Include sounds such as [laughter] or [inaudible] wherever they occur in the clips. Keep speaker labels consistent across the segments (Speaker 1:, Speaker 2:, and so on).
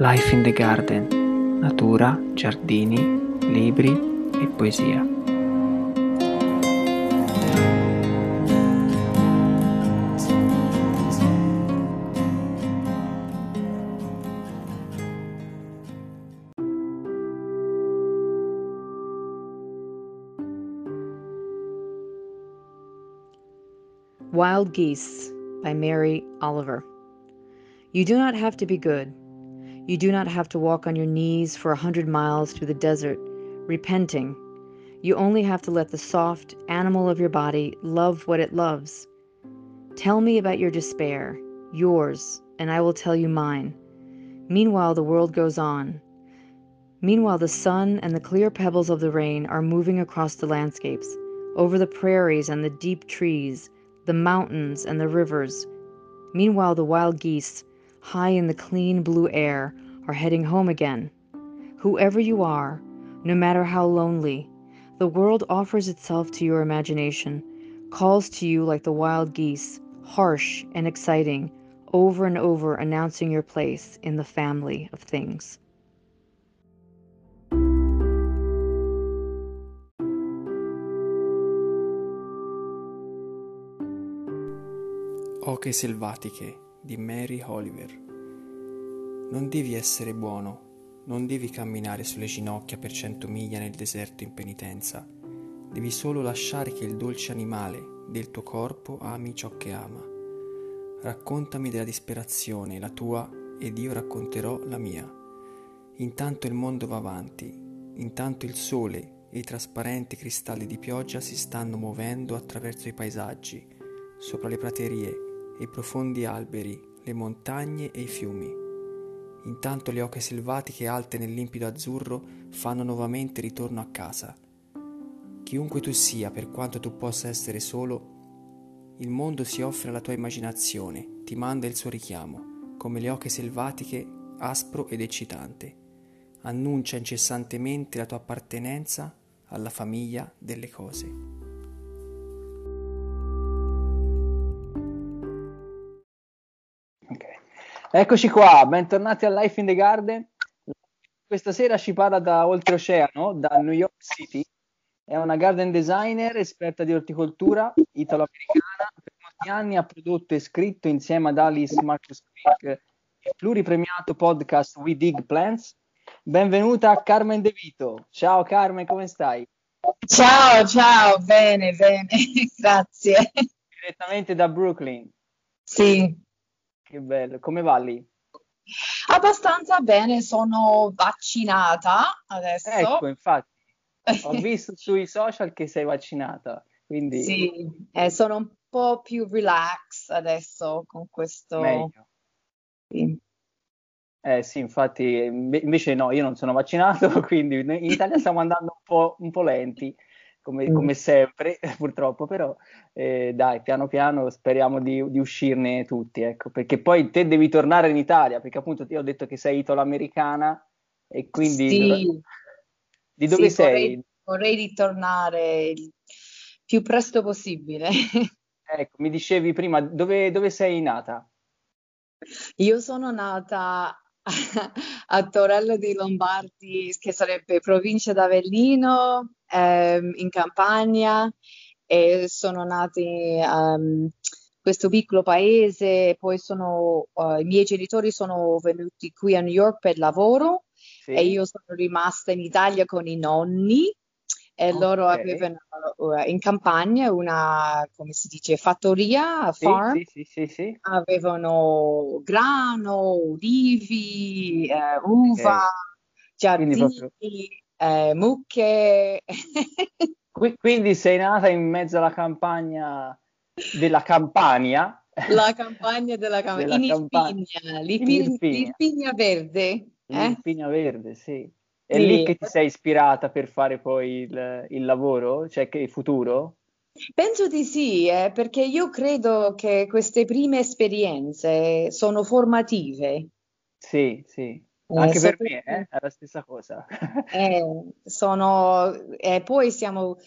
Speaker 1: Life in the Garden, natura, giardini, libri e poesia.
Speaker 2: Wild Geese by Mary Oliver. You do not have to be good. You do not have to walk on your knees for a hundred miles through the desert, repenting. You only have to let the soft animal of your body love what it loves. Tell me about your despair, yours, and I will tell you mine. Meanwhile, the world goes on. Meanwhile, the sun and the clear pebbles of the rain are moving across the landscapes, over the prairies and the deep trees, the mountains and the rivers. Meanwhile, the wild geese, high in the clean blue air, are heading home again. Whoever you are, no matter how lonely, the world offers itself to your imagination, calls to you like the wild geese, harsh and exciting, over and over announcing your place in the family of things.
Speaker 1: Oche selvatiche di Mary Oliver. Non devi essere buono, non devi camminare sulle ginocchia per cento miglia nel deserto in penitenza. Devi solo lasciare che il dolce animale del tuo corpo ami ciò che ama. Raccontami della disperazione, la tua, ed io racconterò la mia. Intanto il mondo va avanti, intanto il sole e i trasparenti cristalli di pioggia si stanno muovendo attraverso i paesaggi, sopra le praterie i profondi alberi, le montagne e i fiumi. Intanto le oche selvatiche alte nel limpido azzurro fanno nuovamente ritorno a casa. Chiunque tu sia, per quanto tu possa essere solo, il mondo si offre alla tua immaginazione, ti manda il suo richiamo, come le oche selvatiche, aspro ed eccitante. Annuncia incessantemente la tua appartenenza alla famiglia delle cose.
Speaker 3: Eccoci qua, bentornati a Life in the Garden. Questa sera ci parla da oltreoceano, da New York City. È una garden designer, esperta di orticoltura italo-americana. Per molti anni ha prodotto e scritto insieme ad Alice Marcus Quick il pluripremiato podcast We Dig Plants. Benvenuta Carmen De Vito. Ciao Carmen, come stai?
Speaker 4: Ciao, ciao, bene, bene, [laughs] grazie.
Speaker 3: Direttamente da Brooklyn.
Speaker 4: Sì,
Speaker 3: che bello. Come va lì?
Speaker 4: Abbastanza bene, sono vaccinata adesso.
Speaker 3: Ecco, infatti, ho [laughs] visto sui social che sei vaccinata, quindi...
Speaker 4: Sì, eh, sono un po' più relax adesso con questo...
Speaker 3: Meglio.
Speaker 4: Sì.
Speaker 3: Eh sì, infatti, invece no, io non sono vaccinato, [laughs] quindi in Italia stiamo andando un po', un po lenti come, mm. come sempre, [laughs] purtroppo, però eh, dai, piano piano speriamo di, di, uscirne tutti, ecco, perché poi te devi tornare in Italia, perché appunto ti ho detto che sei italo-americana e quindi...
Speaker 4: Sì.
Speaker 3: Di dove
Speaker 4: sì,
Speaker 3: sei?
Speaker 4: Vorrei, vorrei ritornare il più presto possibile. [laughs]
Speaker 3: Ecco, mi dicevi prima, dove, dove sei nata?
Speaker 4: Io sono nata a Torello di Lombardi, che sarebbe provincia d'Avellino, ehm, in Campania, e sono nata in um, questo piccolo paese, poi sono, uh, i miei genitori sono venuti qui a New York per lavoro sì. e io sono rimasta in Italia con i nonni e okay. loro avevano uh, in campagna una, come si dice, fattoria, farm.
Speaker 3: Sì, sì, sì,
Speaker 4: avevano grano, ulivi, eh, uva, okay. giardini, proprio... eh, mucche. [laughs]
Speaker 3: Quindi sei nata in mezzo alla campagna della Campania.
Speaker 4: La campagna della Campania, in Irpigna, l'Irpigna verde.
Speaker 3: Eh? L'Irpigna verde, sì. È sì. lì che ti sei ispirata per fare poi il, il lavoro, cioè che il futuro?
Speaker 4: Penso di sì, eh, perché io credo che queste prime esperienze sono formative.
Speaker 3: Sì, sì. Eh, Anche per me eh, è la stessa cosa.
Speaker 4: eh, sono, e poi siamo,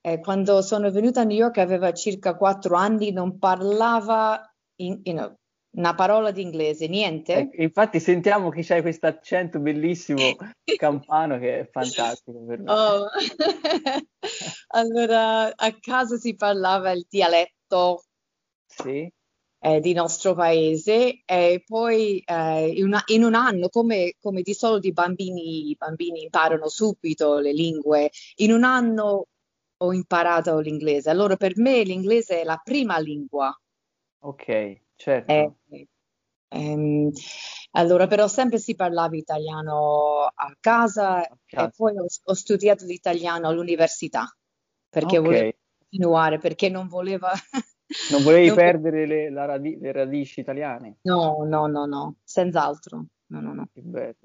Speaker 4: eh, quando sono venuta a New York aveva circa quattro anni, non parlava in, you know, una parola di inglese, niente?
Speaker 3: Ecco, infatti sentiamo che c'hai questo accento bellissimo [laughs] campano che è fantastico per me.
Speaker 4: Oh. [laughs] allora, a casa si parlava il dialetto
Speaker 3: Sì,
Speaker 4: eh, di nostro paese e poi eh, in, una- in un anno, come, come di solito i bambini, i bambini imparano subito le lingue, in un anno ho imparato l'inglese. Allora per me l'inglese è la prima lingua.
Speaker 3: ok, certo.
Speaker 4: Eh, ehm, allora però sempre si parlava italiano a casa
Speaker 3: A
Speaker 4: e
Speaker 3: casa.
Speaker 4: poi ho, ho studiato l'italiano all'università perché
Speaker 3: Ok.
Speaker 4: volevo continuare, perché non voleva... [laughs]
Speaker 3: Non volevi [laughs]
Speaker 4: non vo-
Speaker 3: perdere le, la radi- le radici italiane?
Speaker 4: No, no, no, no, senz'altro. No, no, no.
Speaker 3: Che bello.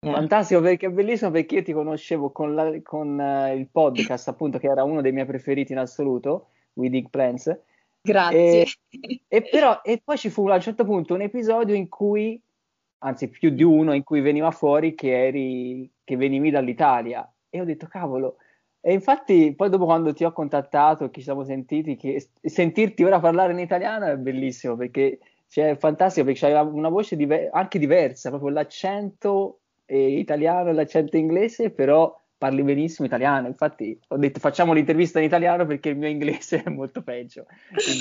Speaker 4: Eh.
Speaker 3: Fantastico perché è bellissimo perché io ti conoscevo con, la- con, eh, il podcast appunto che era uno dei miei preferiti in assoluto, We Dig Plants
Speaker 4: Grazie.
Speaker 3: e, e però e poi ci fu a un certo punto un episodio in cui anzi più di uno in cui veniva fuori che eri che venivi dall'Italia e ho detto cavolo e infatti poi dopo quando ti ho contattato che ci siamo sentiti che sentirti ora parlare in italiano è bellissimo perché cioè, è fantastico perché c'hai una voce diver- anche diversa proprio l'accento eh, italiano e l'accento inglese però parli benissimo italiano infatti ho detto facciamo l'intervista in italiano perché il mio inglese è molto peggio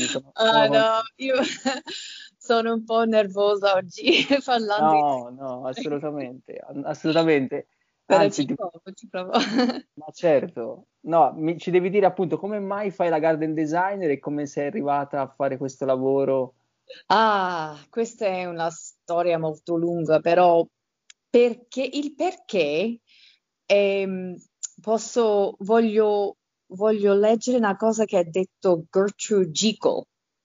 Speaker 3: sono,
Speaker 4: Ah,
Speaker 3: sono
Speaker 4: no, io [laughs] sono un po' nervosa oggi [laughs] parlando
Speaker 3: No, no, assolutamente, assolutamente.
Speaker 4: Però
Speaker 3: Anzi,
Speaker 4: ci provo, ci provo. [laughs]
Speaker 3: ma certo, no, mi- ci devi dire appunto come mai fai la garden designer e come sei arrivata a fare questo lavoro.
Speaker 4: Ah, questa è una storia molto lunga, però perché il perché ehm, posso, voglio, voglio leggere una cosa che ha detto Gertrude Jekyll,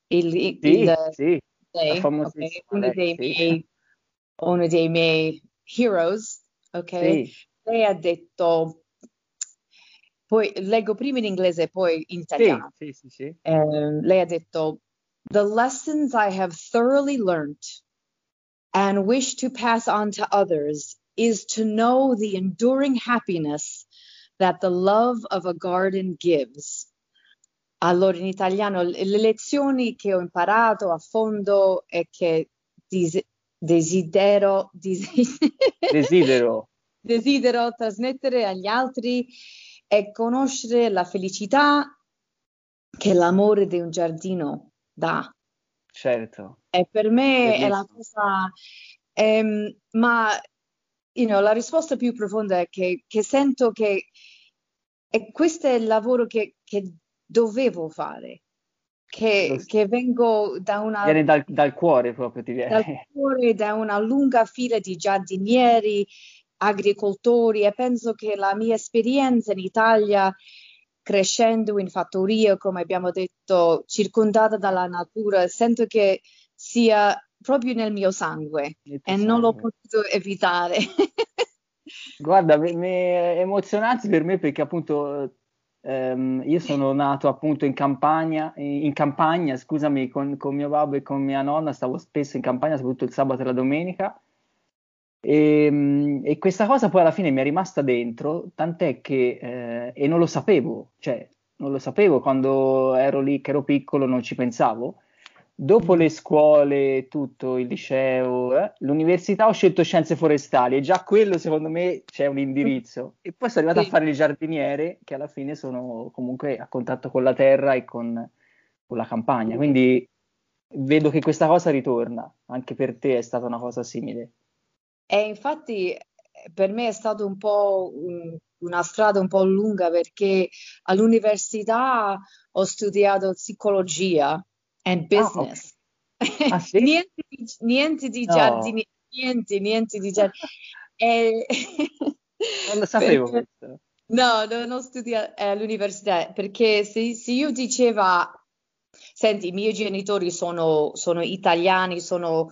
Speaker 4: il, il-
Speaker 3: Sì,
Speaker 4: il-
Speaker 3: sì,
Speaker 4: lei, ok,
Speaker 3: famosissima
Speaker 4: uno dei
Speaker 3: sì.
Speaker 4: miei, uno dei miei heroes, ok?
Speaker 3: Sì,
Speaker 4: Lei ha detto, poi leggo prima in inglese e poi in italiano.
Speaker 3: sì, sì, sì.
Speaker 4: Eh, lei ha detto, The lessons I have thoroughly learnt and wish to pass on to others is to know the enduring happiness that the love of a garden gives. Allora, in italiano, le le lezioni che ho imparato a fondo è che dis- desidero, dis- [laughs]
Speaker 3: Desidero,
Speaker 4: desidero trasmettere agli altri è conoscere la felicità che l'amore di un giardino dà.
Speaker 3: certo,
Speaker 4: E per me è la
Speaker 3: bellissimo.
Speaker 4: cosa, ehm, ma you know, la risposta più profonda è che, che sento che e questo è il lavoro che, che dovevo fare, che, che vengo da una
Speaker 3: viene dal, dal cuore proprio, ti
Speaker 4: dal
Speaker 3: viene. [laughs]
Speaker 4: cuore, da una lunga fila di giardinieri, agricoltori e penso che la mia esperienza in Italia, crescendo in fattoria, come abbiamo detto, circondata dalla natura, sento che sia proprio nel mio sangue
Speaker 3: nel
Speaker 4: e non l'ho
Speaker 3: sangue.
Speaker 4: potuto evitare. [laughs]
Speaker 3: Guarda, è emozionante per me perché appunto ehm, io sono nato appunto in campagna, in campagna, scusami, con, con mio babbo e con mia nonna, stavo spesso in campagna, soprattutto il sabato e la domenica. E, mm, e questa cosa poi alla fine mi è rimasta dentro, tant'è che, eh, e non lo sapevo, cioè non lo sapevo quando ero lì, che ero piccolo, non ci pensavo. Dopo le scuole, tutto, il liceo, eh, l'università ho scelto scienze forestali e già quello secondo me c'è un indirizzo. E poi sono arrivato
Speaker 4: Sì.
Speaker 3: a fare il giardiniere, che alla fine sono comunque a contatto con la terra e con, con la campagna. Quindi vedo che questa cosa ritorna, anche per te è stata una cosa simile.
Speaker 4: E infatti per me è stato un po' un- una strada un po' lunga perché all'università ho studiato psicologia e
Speaker 3: Ah,
Speaker 4: business.
Speaker 3: Ah, sì? [laughs]
Speaker 4: Niente di, niente di
Speaker 3: No.
Speaker 4: giardini, niente, niente di giardini. [laughs] E-
Speaker 3: Non lo sapevo
Speaker 4: perché-
Speaker 3: questo.
Speaker 4: No, non ho studiato eh, all'università perché se, se io diceva, senti, i miei genitori sono, sono italiani, sono,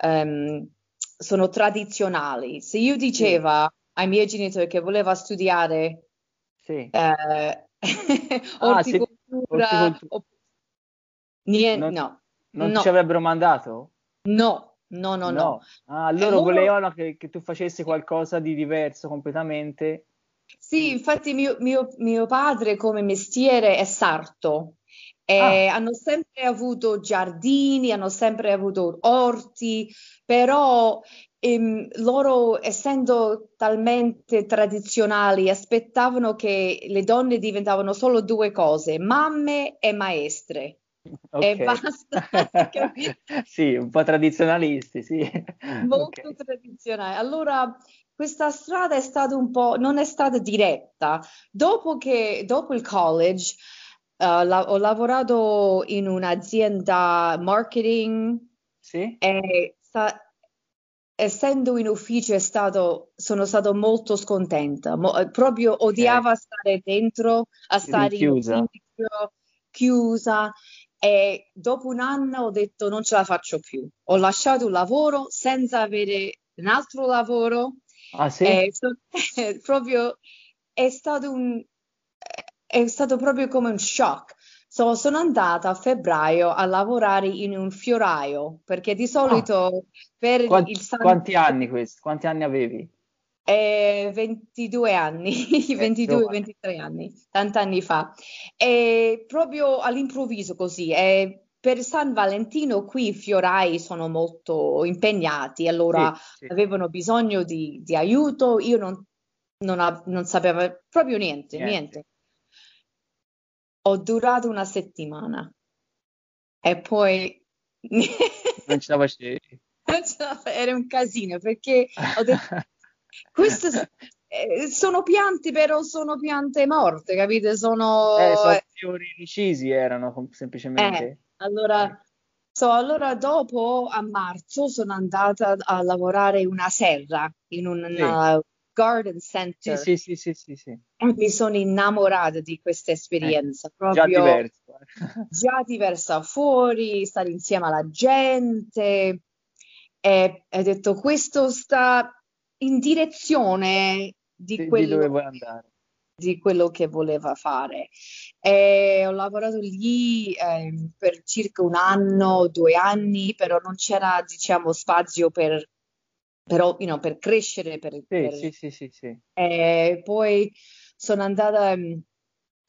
Speaker 4: ehm, sono tradizionali. Se io dicevo ai miei genitori che voleva studiare
Speaker 3: Sì.
Speaker 4: eh, [laughs]
Speaker 3: Ah, sì,
Speaker 4: orticoltura,
Speaker 3: orticoltura.
Speaker 4: Niente,
Speaker 3: Non,
Speaker 4: no,
Speaker 3: non
Speaker 4: no,
Speaker 3: ci avrebbero mandato?
Speaker 4: no, no, no, no.
Speaker 3: Ah,
Speaker 4: E
Speaker 3: loro
Speaker 4: loro-
Speaker 3: volevano che, che tu facessi qualcosa di diverso completamente.
Speaker 4: Sì, infatti mio, mio- mio padre come mestiere è sarto E
Speaker 3: Ah.
Speaker 4: hanno sempre avuto giardini, hanno sempre avuto orti, però ehm, loro, essendo talmente tradizionali, aspettavano che le donne diventavano solo due cose, mamme e maestre. E
Speaker 3: Ok.
Speaker 4: basta? [laughs]
Speaker 3: Sì, un po' tradizionalisti, sì.
Speaker 4: Molto
Speaker 3: Ok.
Speaker 4: tradizionale. Allora, questa strada è stata un po', non è stata diretta. Dopo che, dopo il college, eh, la- ho lavorato in un'azienda marketing
Speaker 3: Sì?
Speaker 4: e sta- essendo in ufficio è stato, sono stata molto scontenta. Mo- eh, proprio odiava stare dentro, a stare in
Speaker 3: chiusa?
Speaker 4: ufficio, chiusa. E dopo un anno ho detto non ce la faccio più. Ho lasciato il lavoro senza avere un altro lavoro.
Speaker 3: Ah, sì?
Speaker 4: E so- [laughs] proprio è stato un, è stato proprio come un shock. So- sono andata a febbraio a lavorare in un fioraio perché di
Speaker 3: Ah,
Speaker 4: solito per
Speaker 3: Quan-
Speaker 4: il San
Speaker 3: quanti anni questo? Quanti anni avevi?
Speaker 4: Eh, 22 anni, [laughs]
Speaker 3: Eh,
Speaker 4: 22-23
Speaker 3: giovane.
Speaker 4: anni, tanti anni fa. E proprio all'improvviso così. E per San Valentino qui i fiorai sono molto impegnati,
Speaker 3: Sì,
Speaker 4: allora
Speaker 3: sì,
Speaker 4: avevano bisogno di, di aiuto. Io non, non, non sapevo proprio niente,
Speaker 3: niente.
Speaker 4: niente. Ho durato una settimana e poi
Speaker 3: Non ce la facevi.
Speaker 4: era un casino perché ho detto [laughs] queste eh, sono piante, però sono piante morte, capite?
Speaker 3: Eh,
Speaker 4: Sono
Speaker 3: sono
Speaker 4: eh,
Speaker 3: fiori incisi erano semplicemente.
Speaker 4: eh, allora, so, allora dopo a marzo sono andata a lavorare una serra in un
Speaker 3: Sì,
Speaker 4: garden center
Speaker 3: sì, sì, sì, sì, sì.
Speaker 4: e mi sono innamorata di questa
Speaker 3: Eh,
Speaker 4: esperienza,
Speaker 3: già
Speaker 4: proprio
Speaker 3: diverso. [laughs]
Speaker 4: già diversa fuori, stare insieme alla gente e ho detto questo sta in direzione di
Speaker 3: Di, di
Speaker 4: quello
Speaker 3: andare?
Speaker 4: di quello che voleva fare. E ho lavorato lì ehm, per circa un anno, due anni, però non c'era, diciamo, spazio per, però, you know, per crescere, per,
Speaker 3: Sì,
Speaker 4: per-
Speaker 3: sì, sì, sì,
Speaker 4: poi sono andata mm,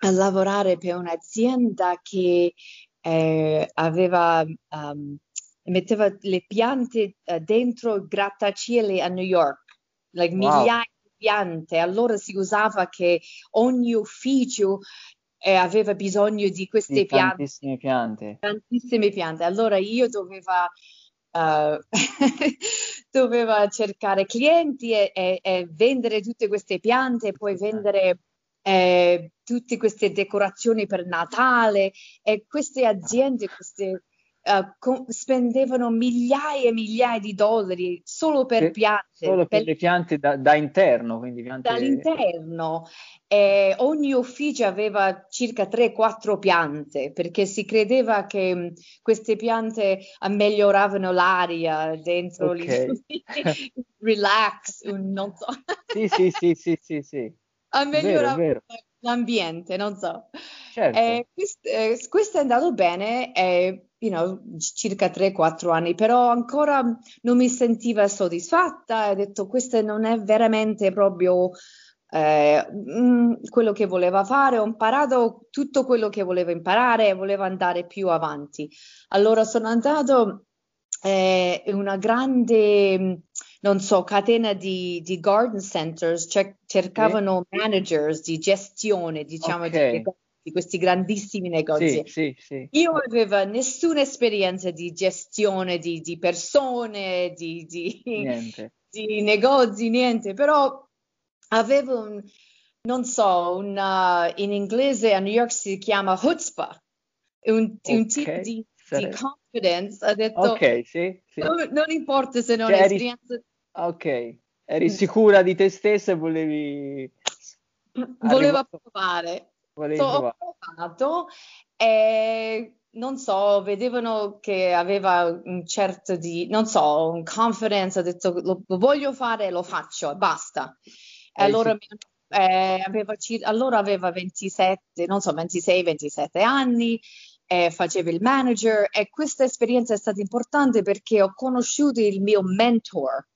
Speaker 4: a lavorare per un'azienda che eh, aveva, um, metteva le piante eh, dentro grattacieli a New York, like
Speaker 3: Wow,
Speaker 4: migliaia di piante. Allora si usava che ogni ufficio eh, aveva bisogno di
Speaker 3: di
Speaker 4: queste piante
Speaker 3: tantissime piante.
Speaker 4: tantissime piante. Allora io doveva, eh, [laughs] doveva cercare clienti e, e- e vendere tutte queste piante, poi vendere eh, tutte queste decorazioni per Natale e queste
Speaker 3: Ah,
Speaker 4: aziende, queste, eh, co- spendevano migliaia e migliaia di dollari solo per
Speaker 3: per-
Speaker 4: piante,
Speaker 3: solo per
Speaker 4: per
Speaker 3: le piante da, da interno, quindi piante...
Speaker 4: dall'interno. E ogni ufficio aveva circa 3-4 piante perché si credeva che mh, queste piante miglioravano l'aria dentro gli
Speaker 3: Ok. [laughs]
Speaker 4: relax, un- non so,
Speaker 3: Sì, sì, sì, sì, sì, sì. È vero, è
Speaker 4: migliorava
Speaker 3: vero.
Speaker 4: l'ambiente, non so.
Speaker 3: Certo.
Speaker 4: E quest- eh, questo è andato bene, eh, you know, circa 3-4 anni, però ancora non mi sentivo soddisfatta ho detto questo non è veramente proprio eh, mm, quello che voleva fare. Ho imparato tutto quello che volevo imparare e volevo andare più avanti. Allora sono andato eh, in una grande, non so, catena di, di garden centers,
Speaker 3: Sì?
Speaker 4: cercavano managers di gestione, diciamo, di
Speaker 3: Ok.
Speaker 4: negozi, di questi grandissimi
Speaker 3: Sì,
Speaker 4: negozi.
Speaker 3: sì, sì.
Speaker 4: Io avevo nessuna esperienza di gestione di, di persone, di, di- [laughs] di negozi, niente, però avevo un, non so, un, uh, in inglese a New York si chiama chutzpah, un, un tipo di, confidence. Ho detto,
Speaker 3: Ok, sì, sì.
Speaker 4: non, non importa se non
Speaker 3: Cioè,
Speaker 4: hai
Speaker 3: eri...
Speaker 4: esperienza,
Speaker 3: Ok. Eri sicura di te stessa e volevi...
Speaker 4: volevo
Speaker 3: Arriva...
Speaker 4: provare.
Speaker 3: Volevi
Speaker 4: So, ho provato e non so, vedevano che aveva un certo di, non so, un confidence, ho detto lo, lo voglio fare, lo faccio e basta. E
Speaker 3: Eri
Speaker 4: allora,
Speaker 3: sicura.
Speaker 4: eh, aveva, allora aveva 27, non so, 26-27 anni, e faceva il manager e questa esperienza è stata importante perché ho conosciuto il mio mentor,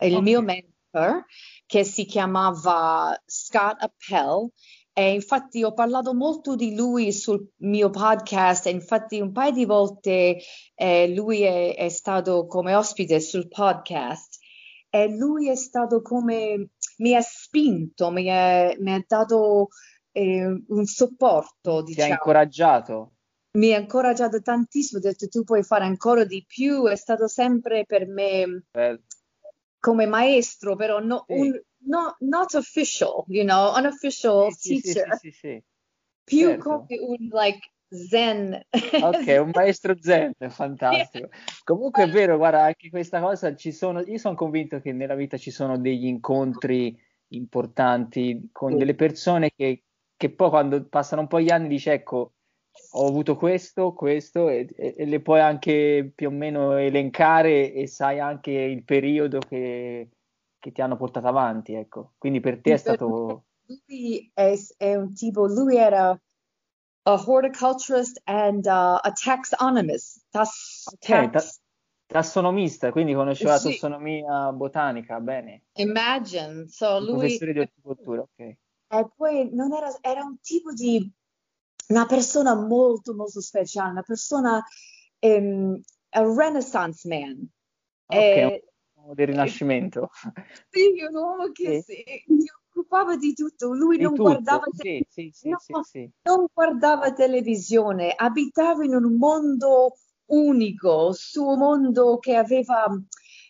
Speaker 4: il mio
Speaker 3: Ok.
Speaker 4: mentor che si chiamava Scott Appel E infatti ho parlato molto di lui sul mio podcast e infatti un paio di volte eh, lui è, è, stato come ospite sul podcast e lui è stato come mi ha spinto, mi ha, mi ha dato eh, un supporto, diciamo.
Speaker 3: Ti ha incoraggiato?
Speaker 4: Mi ha incoraggiato tantissimo, ha detto tu puoi fare ancora di più, è stato sempre per me Bello. come maestro, però no, sì. un, no, not official, you know, unofficial
Speaker 3: sì,
Speaker 4: teacher.
Speaker 3: Sì, sì,
Speaker 4: Più
Speaker 3: certo.
Speaker 4: come un like zen.
Speaker 3: Ok, un maestro zen, fantastico. [laughs] Comunque è vero, guarda, anche questa cosa ci sono, io sono convinto che nella vita ci sono degli incontri importanti con delle persone che, che poi quando passano un po' gli anni dici ecco, ho avuto questo, questo e, e, e le puoi anche più o meno elencare e sai anche il periodo che che ti hanno portato avanti, ecco. Quindi per te è stato...
Speaker 4: Lui è, è un tipo, lui era a horticulturist and uh, a taxonomist. Tas,
Speaker 3: okay, tax... tassonomista, quindi conosceva sì. la tassonomia botanica, bene.
Speaker 4: Imagine, so lui...
Speaker 3: Professore di orticoltura, ok.
Speaker 4: E poi non era, era un tipo di... una persona molto, molto speciale, una persona... Um, a renaissance man.
Speaker 3: Ok, e, del Rinascimento.
Speaker 4: Sì, un uomo che sì. si occupava di tutto, lui
Speaker 3: di
Speaker 4: non
Speaker 3: tutto.
Speaker 4: guardava
Speaker 3: sì, sì,
Speaker 4: no, non guardava televisione, abitava in un mondo unico, suo mondo che aveva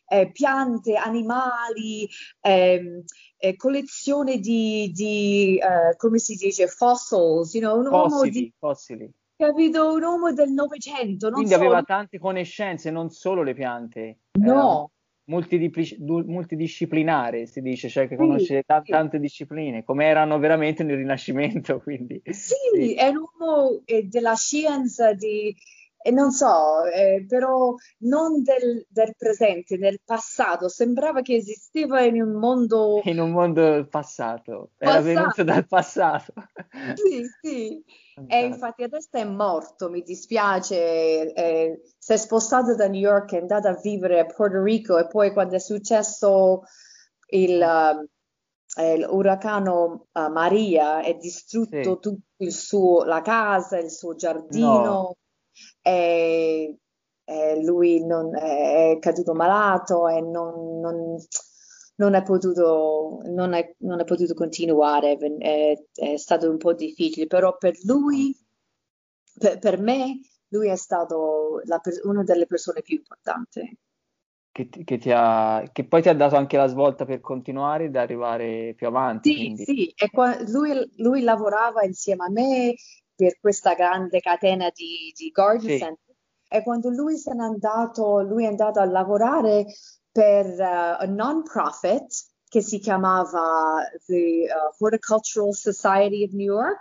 Speaker 4: eh, piante, animali, eh, eh, collezione di, di uh, come si dice, fossils, you know, un
Speaker 3: fossili,
Speaker 4: uomo di,
Speaker 3: fossili.
Speaker 4: Capito? Un uomo del Novecento.
Speaker 3: Quindi
Speaker 4: so,
Speaker 3: aveva tante conoscenze, non solo le piante.
Speaker 4: No,
Speaker 3: multidisciplinare, si dice, cioè che conosce t- tante discipline, come erano veramente nel Rinascimento. [laughs] Quindi,
Speaker 4: sì, sì. è un uomo eh, della scienza, di, eh, non so, eh, però non del, del, presente, del passato. Sembrava che esisteva in un mondo... [laughs]
Speaker 3: In un mondo passato, era passato. venuto dal passato. [laughs]
Speaker 4: Sì, sì. E infatti adesso è morto, mi dispiace, eh, si è spostato da New York, è andato a vivere a Puerto Rico e poi quando è successo il, uh, l'uragano uh, Maria è distrutto sì. tutto il suo, la casa, il suo giardino no. E, e, lui non, è caduto malato e non, non non è potuto, non è, non è potuto continuare, è, è, stato un po' difficile, però per lui, per, per me, lui è stato la, una delle persone più importanti.
Speaker 3: Che, che, ti ha, che, poi ti ha dato anche la svolta per continuare ed arrivare più avanti.
Speaker 4: Sì,
Speaker 3: quindi.
Speaker 4: sì, qua, lui, lui, lavorava insieme a me per questa grande catena di, di garden sì. e quando lui se n'è andato, lui è andato a lavorare per uh, a non-profit che si chiamava The uh, Horticultural Society of New York,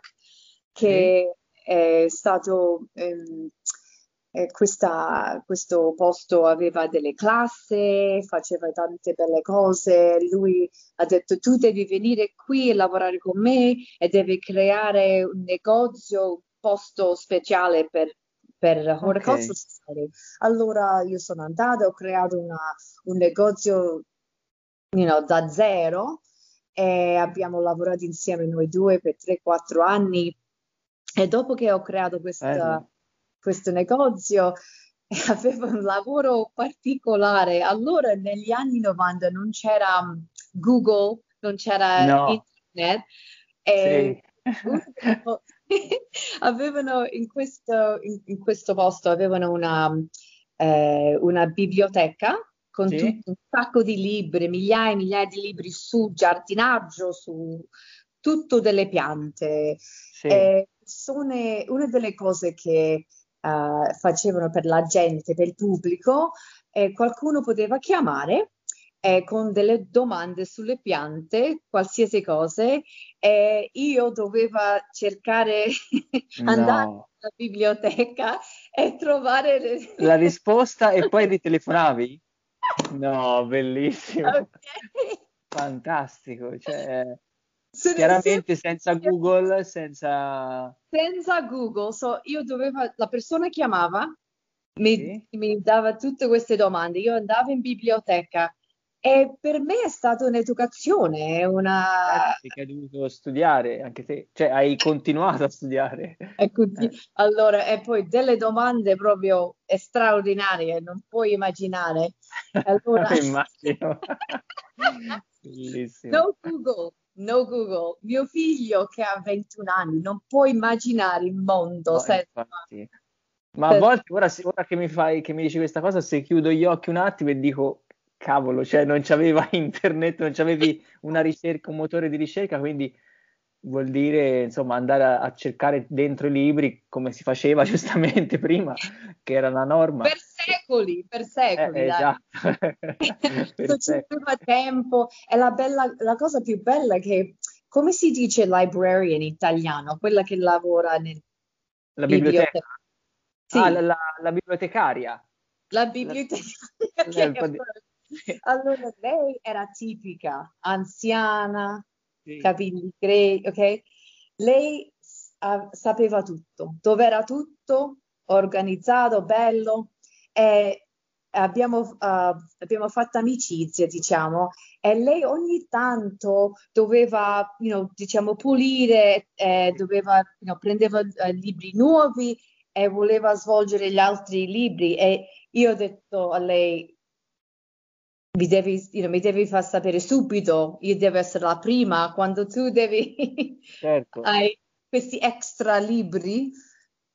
Speaker 4: che mm. è stato um, eh, questa, questo posto aveva delle classi, faceva tante belle cose. Lui ha detto: Tu devi venire qui e lavorare con me e devi creare un negozio, un posto speciale per per Horticultural okay. Allora io sono andata, ho creato una, un negozio you know, da zero e abbiamo lavorato insieme noi due per 3-4 anni e dopo che ho creato questa, questo negozio [laughs] avevo un lavoro particolare. Allora negli anni 90 non c'era um, Google, non c'era
Speaker 3: no.
Speaker 4: internet e
Speaker 3: sì. [laughs]
Speaker 4: avevano in questo, in, in questo, posto avevano una, eh, una biblioteca con sì. tutto, un sacco di libri, migliaia e migliaia di libri su giardinaggio, su tutto delle piante.
Speaker 3: Sì.
Speaker 4: Eh, sono una delle cose che uh, facevano per la gente, per il pubblico, eh, qualcuno poteva chiamare eh, con delle domande sulle piante, qualsiasi cosa, e io dovevo cercare, [laughs]
Speaker 3: no.
Speaker 4: andare alla biblioteca e trovare le...
Speaker 3: la [laughs] risposta e poi ritelefonavi? No, bellissimo. Okay. Fantastico, cioè... Se chiaramente senza Google, senza...
Speaker 4: Senza Google, so, io dovevo, la persona chiamava, mi, sì. mi dava tutte queste domande, io andavo in biblioteca, E per me è stata un'educazione, è una...
Speaker 3: Eh, che hai dovuto studiare, anche te, cioè hai continuato a studiare.
Speaker 4: Continu- eh. Allora, e poi delle domande proprio straordinarie, non puoi immaginare. Allora... [laughs]
Speaker 3: Immagino. [laughs]
Speaker 4: Bellissimo. No Google, no Google. Mio figlio che ha 21 anni non può immaginare il mondo
Speaker 3: no,
Speaker 4: senza...
Speaker 3: Ma a volte, ora, ora che, mi fai, che mi dici questa cosa, se chiudo gli occhi un attimo e dico cavolo, cioè non c'aveva [laughs] internet, non c'avevi una ricerca, un motore di ricerca, quindi vuol dire insomma andare a, a cercare dentro i libri come si faceva [laughs] giustamente prima, che era la norma.
Speaker 4: Per secoli, per secoli.
Speaker 3: Eh, esatto. [laughs]
Speaker 4: non c'era tempo. E la, bella, la cosa più bella è che, come si dice librarian in italiano? Quella che lavora nel...
Speaker 3: La biblioteca? biblioteca. Sì. Ah, la, la, la bibliotecaria.
Speaker 4: La bibliotecaria. [laughs] La... Allora, lei era tipica, anziana, sì. capelli grigi, ok? Lei uh, sapeva tutto, dove era tutto organizzato, bello, e abbiamo, uh, abbiamo fatto amicizia, diciamo, e lei ogni tanto doveva, you know, diciamo, pulire, eh, doveva, you know, prendeva uh, libri nuovi e voleva svolgere gli altri libri e io ho detto a lei mi devi, you know, mi devi far sapere subito, io devo essere la prima, quando tu devi
Speaker 3: certo. [laughs]
Speaker 4: hai questi extra libri,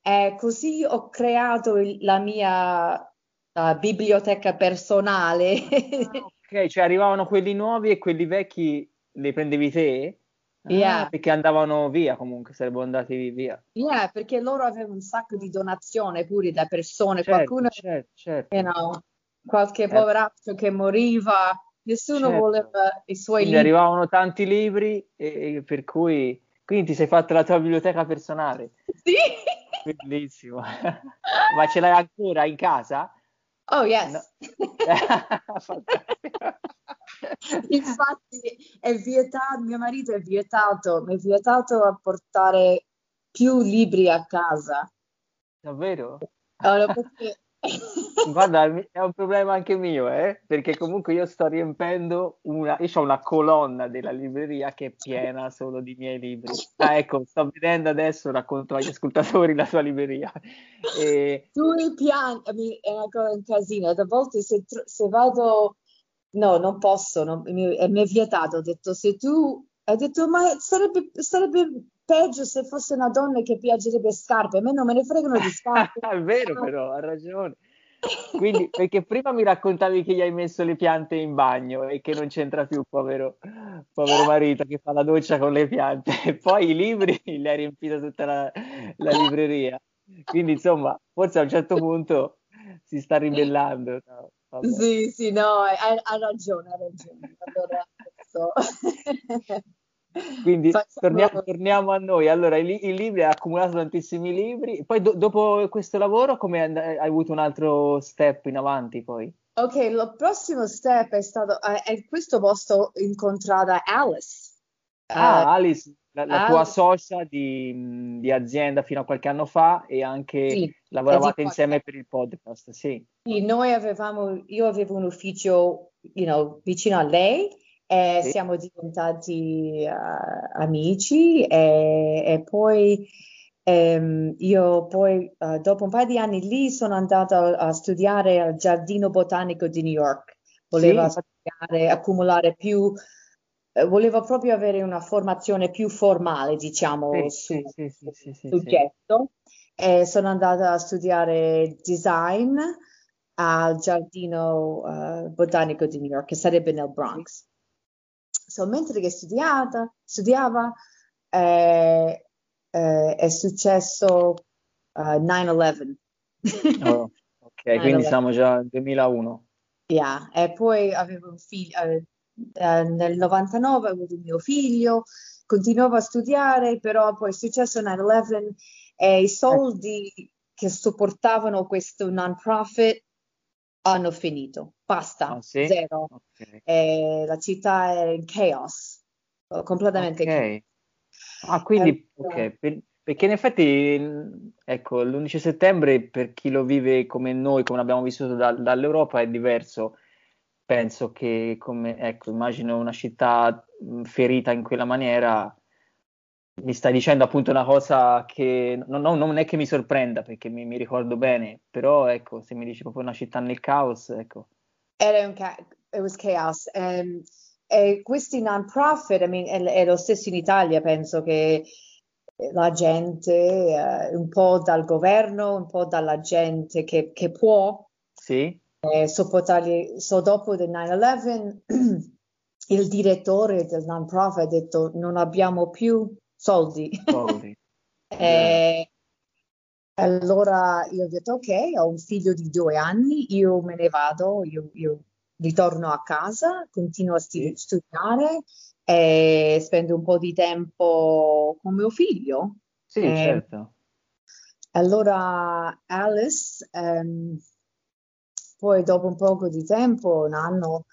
Speaker 4: eh, così ho creato il, la mia uh, biblioteca personale.
Speaker 3: Ah, ok, cioè arrivavano quelli nuovi e quelli vecchi li prendevi te?
Speaker 4: Ah, yeah.
Speaker 3: Perché andavano via comunque, sarebbero andati via.
Speaker 4: Yeah, perché loro avevano un sacco di donazioni pure da persone,
Speaker 3: certo,
Speaker 4: qualcuno,
Speaker 3: certo, certo.
Speaker 4: You know, qualche eh. poveraccio che moriva, nessuno certo. voleva i suoi
Speaker 3: quindi libri. arrivavano tanti libri e, e per cui quindi ti sei fatta la tua biblioteca personale.
Speaker 4: Sì.
Speaker 3: Bellissimo. [laughs] Ma ce l'hai ancora in casa?
Speaker 4: Oh yes. No. [laughs] Infatti è vietato, mio marito è vietato, mi è vietato a portare più libri a casa.
Speaker 3: Davvero?
Speaker 4: Allora, perché
Speaker 3: Guarda, è un problema anche mio, eh? perché comunque io sto riempendo una, io ho una colonna della libreria che è piena solo di miei libri. Ah, ecco, sto vedendo adesso, racconto agli ascoltatori la tua libreria.
Speaker 4: E... I piani, è una cosa un casino, a volte se, se vado, no, non posso, non, mi, mi è vietato, ho detto se tu, hai detto ma sarebbe, sarebbe peggio se fosse una donna che piacerebbe scarpe, a me non me ne fregano di scarpe. [laughs]
Speaker 3: è vero però, ha ragione. Quindi, perché prima mi raccontavi che gli hai messo le piante in bagno e che non c'entra più, povero, povero marito che fa la doccia con le piante, [laughs] e poi i libri li hai riempito tutta la, la libreria. Quindi, insomma, forse a un certo punto si sta ribellando. No,
Speaker 4: sì, sì, no, ha, ragione, ha ragione. Allora, [laughs]
Speaker 3: quindi torniamo, torniamo, a noi. Allora, i, i, libri, hai accumulato tantissimi libri. Poi do, dopo questo lavoro, come hai avuto un altro step in avanti poi?
Speaker 4: Ok, il prossimo step è stato, eh, in questo posto incontrata Alice.
Speaker 3: Ah, uh, Alice, la, la Alice. tua socia di, di, azienda fino a qualche anno fa e anche sì, lavoravate insieme per il podcast, sì.
Speaker 4: Sì, noi avevamo, io avevo un ufficio, you know, vicino a lei e sì. siamo diventati uh, amici e, e poi um, io poi uh, dopo un paio di anni lì sono andata a, studiare al Giardino Botanico di New York. Volevo sì. studiare, accumulare più, volevo proprio avere una formazione più formale, diciamo,
Speaker 3: sì,
Speaker 4: sul sì, soggetto. E sono andata a studiare design al Giardino uh, Botanico di New York, che sarebbe nel Bronx. So, mentre che studiata, studiava eh, eh, è successo uh, 9-11.
Speaker 3: oh, ok, 9/11. [laughs] quindi siamo già nel 2001.
Speaker 4: Yeah. E poi avevo un figlio, eh, eh, nel 99 ho avuto un mio figlio, continuavo a studiare, però poi è successo 9-11 e i soldi che supportavano questo non-profit hanno finito, basta,
Speaker 3: ah, sì?
Speaker 4: zero. Okay. Eh, la città è in chaos, completamente
Speaker 3: okay. Ah, quindi, eh, ok, per, perché in effetti, ecco, l'11 settembre per chi lo vive come noi, come l'abbiamo vissuto da, dall'Europa, è diverso. penso che, come, ecco, immagino una città ferita in quella maniera, mi stai dicendo appunto una cosa che non, non è che mi sorprenda perché mi, mi, ricordo bene, però ecco, se mi dici proprio una città nel caos, ecco.
Speaker 4: Era un ca- it was chaos. Um, e questi non-profit, I mean, è, è, lo stesso in Italia, penso che la gente, uh, un po' dal governo, un po' dalla gente che, che può,
Speaker 3: sì.
Speaker 4: eh, sopportarli. So dopo il 9-11 [clears throat] il direttore del non-profit ha detto non abbiamo più soldi.
Speaker 3: soldi. [laughs]
Speaker 4: e, allora io ho detto ok, ho un figlio di due anni, io me ne vado, io, io ritorno a casa, continuo a sti- studiare e spendo un po' di tempo con mio figlio.
Speaker 3: Sì,
Speaker 4: e,
Speaker 3: certo.
Speaker 4: Allora Alice, um, poi dopo un poco di tempo, un anno,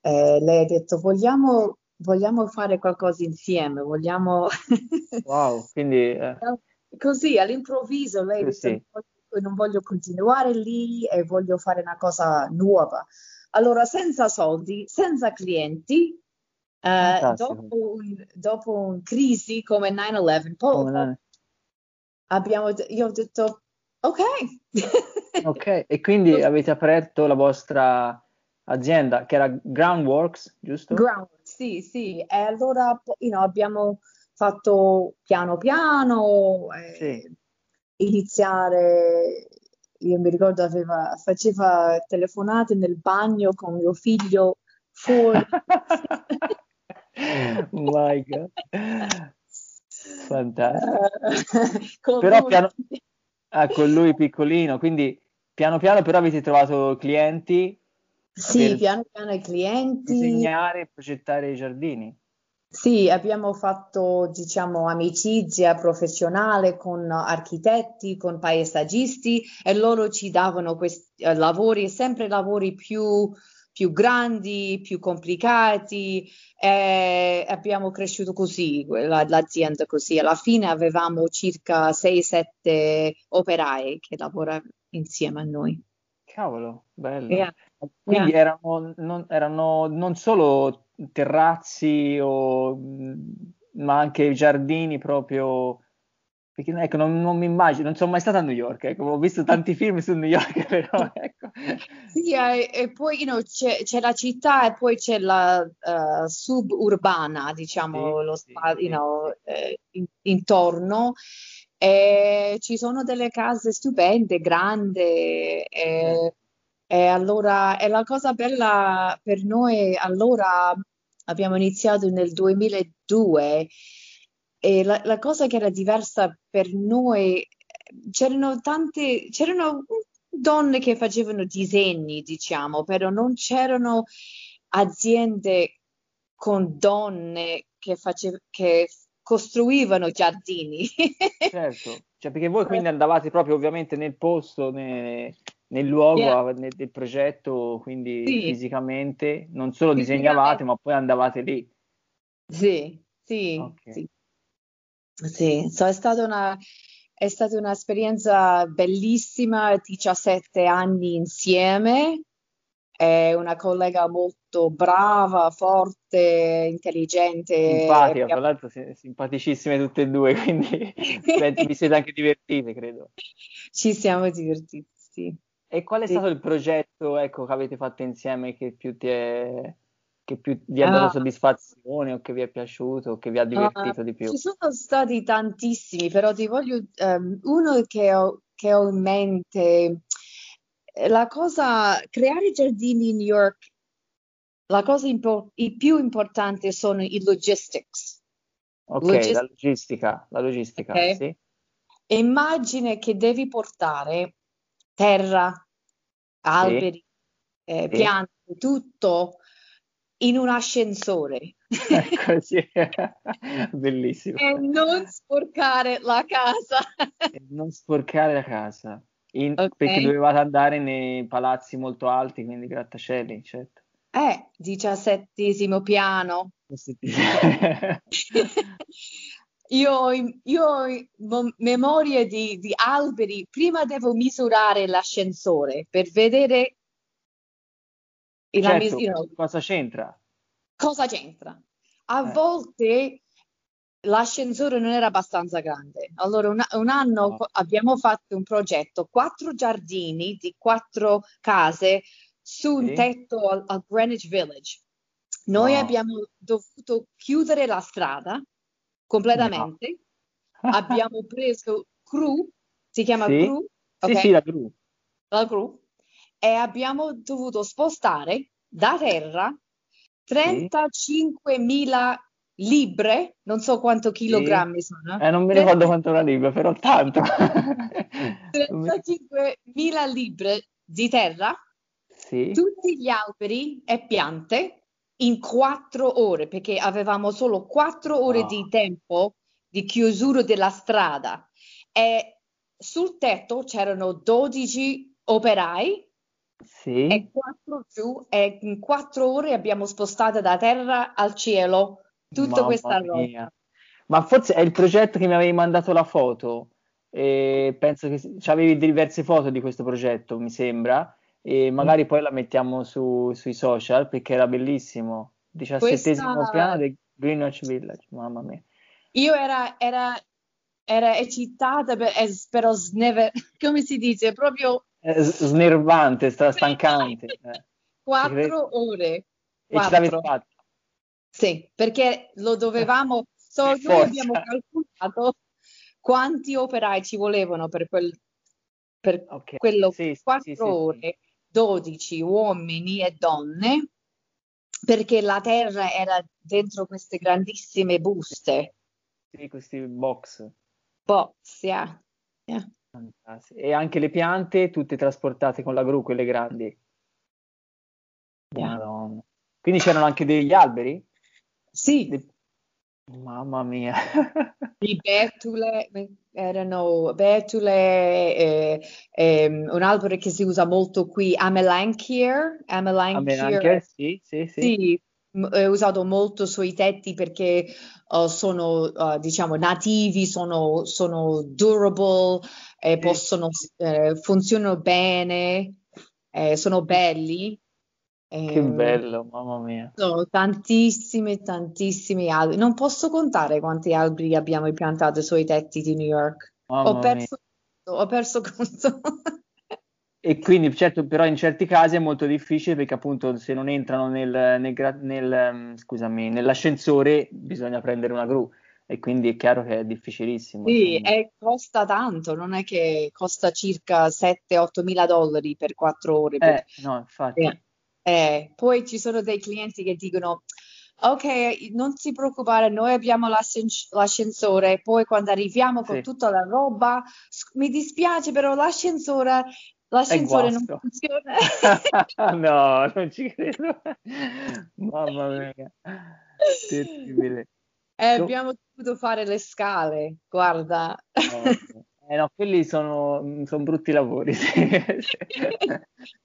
Speaker 4: eh, lei ha detto vogliamo, vogliamo fare qualcosa insieme, vogliamo... [laughs]
Speaker 3: wow, quindi... Eh.
Speaker 4: Così all'improvviso lei detto sì. non voglio continuare lì e voglio fare una cosa nuova. Allora, senza soldi, senza clienti, eh, dopo, un, dopo una crisi come 9-11, poi, abbiamo, io ho detto, ok. [laughs]
Speaker 3: ok, e quindi avete aperto la vostra azienda che era Groundworks, giusto?
Speaker 4: Groundworks, sì, sì. E allora you know, abbiamo fatto piano piano eh, sì. iniziare. Io mi ricordo aveva, faceva telefonate nel bagno con mio figlio fuori. [laughs]
Speaker 3: My God. Fantastico. Però piano... Ah, con lui piccolino, quindi piano piano però avete trovato clienti
Speaker 4: sì, piano piano i clienti.
Speaker 3: Disegnare e progettare i giardini.
Speaker 4: Sì, abbiamo fatto, diciamo, amicizia professionale con architetti, con paesaggisti e loro ci davano questi uh, lavori, sempre lavori più, più grandi, più complicati e abbiamo cresciuto così, la, l'azienda così. Alla fine avevamo circa 6-7 operai che lavorano insieme a noi.
Speaker 3: Cavolo, bello. Yeah. Quindi yeah. Erano, non, erano, non, solo terrazzi, o, ma anche giardini proprio. Perché ecco, non, non, mi immagino, non sono mai stata a New York, ecco, ho visto tanti film su New York, [laughs] però ecco.
Speaker 4: Sì, e, e poi you know, c'è, c'è, la città e poi c'è la uh, suburbana, diciamo, sì, lo sì, spazio, you know, eh, in, intorno. E ci sono delle case stupende, grandi, e, e allora, e la cosa bella per noi, allora abbiamo iniziato nel 2002 e la, la cosa che era diversa per noi, c'erano tante, c'erano donne che facevano disegni, diciamo, però non c'erano aziende con donne che, face, che costruivano giardini.
Speaker 3: certo, cioè perché voi quindi [laughs] andavate proprio ovviamente nel posto, ne, nel luogo yeah. nel, del progetto, quindi sì. fisicamente, non solo disegnavate, ma poi andavate lì.
Speaker 4: Sì, sì, okay. sì. sì. So, è stata una, è stata un'esperienza bellissima, 17 anni insieme, è una collega molto brava, forte, intelligente.
Speaker 3: Simpatica, tra l'altro simpaticissime tutte e due, quindi [laughs] [laughs] vi siete anche divertite, credo.
Speaker 4: Ci siamo divertiti, sì.
Speaker 3: E qual è stato il progetto ecco, che avete fatto insieme che più, ti è, che più vi ha dato ah. soddisfazione o che vi è piaciuto o che vi ha divertito uh, di più?
Speaker 4: Ci sono stati tantissimi, però ti voglio um, uno che ho, che ho in mente la cosa, creare giardini in New York, la cosa impo- più importante sono i logistics.
Speaker 3: Ok, Logis- la logistica, la logistica, okay. sì.
Speaker 4: Immagine che devi portare terra, alberi, sì. Eh, sì. piante, tutto in un ascensore.
Speaker 3: Ecco, sì. [laughs] Bellissimo.
Speaker 4: E non sporcare la casa.
Speaker 3: e non sporcare la casa. In, okay. Perché dovevate andare nei palazzi molto alti, quindi grattacieli, certo.
Speaker 4: Eh, diciassettesimo piano. [laughs] io, io ho memorie di, di, alberi, prima devo misurare l'ascensore per vedere
Speaker 3: certo,
Speaker 4: mis- you know,
Speaker 3: cosa c'entra?
Speaker 4: cosa c'entra? A
Speaker 3: Eh.
Speaker 4: volte l'ascensore non era abbastanza grande. Allora, un, un anno
Speaker 3: No.
Speaker 4: co- abbiamo fatto un progetto, quattro giardini di quattro case su un
Speaker 3: Sì.
Speaker 4: tetto al, al Greenwich Village. Noi
Speaker 3: Wow.
Speaker 4: abbiamo dovuto chiudere la strada completamente. [laughs] Abbiamo preso crew, si chiama
Speaker 3: Sì.
Speaker 4: crew,
Speaker 3: Sì,
Speaker 4: ok?
Speaker 3: sì, la gru.
Speaker 4: la gru, e abbiamo dovuto spostare da terra 35.000 libbre, non so quanto chilogrammi sono,
Speaker 3: Eh, non mi ricordo quanto era libro, però tanto. [laughs] Non mi-
Speaker 4: 35.000 libbre di terra,
Speaker 3: Sì,
Speaker 4: tutti gli alberi e piante in quattro ore, perché avevamo solo quattro ore
Speaker 3: Ah.
Speaker 4: di tempo di chiusura della strada e sul tetto c'erano 12 operai
Speaker 3: sì.
Speaker 4: e quattro giù e in quattro ore abbiamo spostato da terra al cielo tutta
Speaker 3: Mamma
Speaker 4: questa roba.
Speaker 3: mia. Ma forse è il progetto che mi avevi mandato la foto. E penso che ci avevi diverse foto di questo progetto, mi sembra. E magari poi la mettiamo su- sui social perché era bellissimo. Diciassettesimo
Speaker 4: Questa-
Speaker 3: piano del Greenwich Village, mamma mia.
Speaker 4: Io era, era, era eccitata, per, eh, però sneve, [laughs] come si dice, proprio
Speaker 3: s- snervante, stra- stancante. eh.
Speaker 4: quattro ore.
Speaker 3: E
Speaker 4: Quattro.
Speaker 3: fatta.
Speaker 4: Sì, perché lo dovevamo, so,
Speaker 3: Per
Speaker 4: noi abbiamo calcolato quanti operai ci volevano per, quel, per
Speaker 3: Ok,
Speaker 4: quello
Speaker 3: sì,
Speaker 4: quattro
Speaker 3: sì, sì, sì.
Speaker 4: Ore, 12 uomini e donne, perché la terra era dentro queste grandissime buste.
Speaker 3: Sì, questi box.
Speaker 4: Box, yeah. yeah.
Speaker 3: E anche le piante tutte trasportate con la gru, quelle grandi.
Speaker 4: Yeah.
Speaker 3: Quindi c'erano anche degli alberi?
Speaker 4: Sì,
Speaker 3: De- Mamma mia. [laughs]
Speaker 4: di betule, erano betule, eh, ehm, un albero che si usa molto qui, Amelanchier, Amelanchier,
Speaker 3: anche? Sì, sì, sì.
Speaker 4: Sì, usato molto sui tetti perché uh, sono, uh, diciamo, nativi, sono, sono durable, e
Speaker 3: Sì.
Speaker 4: possono, eh, funzionano bene, eh, sono belli.
Speaker 3: Che
Speaker 4: Ehm,
Speaker 3: bello, mamma mia.
Speaker 4: sono tantissimi, tantissimi alberi. Non posso contare quanti alberi abbiamo piantato sui tetti di New York.
Speaker 3: Mamma
Speaker 4: Ho perso, ho perso conto. [laughs]
Speaker 3: E quindi, certo, però in certi casi è molto difficile perché appunto se non entrano nel, nel nel, ehm, scusami, nell'ascensore bisogna prendere una gru e quindi è chiaro che è difficilissimo.
Speaker 4: Sì, e costa tanto, non è che costa circa 7-8 mila dollari per quattro ore. per-
Speaker 3: Eh, no, infatti.
Speaker 4: Eh, eh, poi ci sono dei clienti che dicono: Ok, non ti preoccupare, noi abbiamo l'ascen- l'ascensore. Poi quando arriviamo con
Speaker 3: Sì.
Speaker 4: tutta la roba, mi dispiace, però l'ascensore, l'ascensore non funziona. [laughs]
Speaker 3: No, non ci credo. Mamma mia, terribile.
Speaker 4: E
Speaker 3: Com-
Speaker 4: abbiamo dovuto fare le scale, guarda.
Speaker 3: No, eh no, quelli sono, sono brutti lavori. [laughs] sì.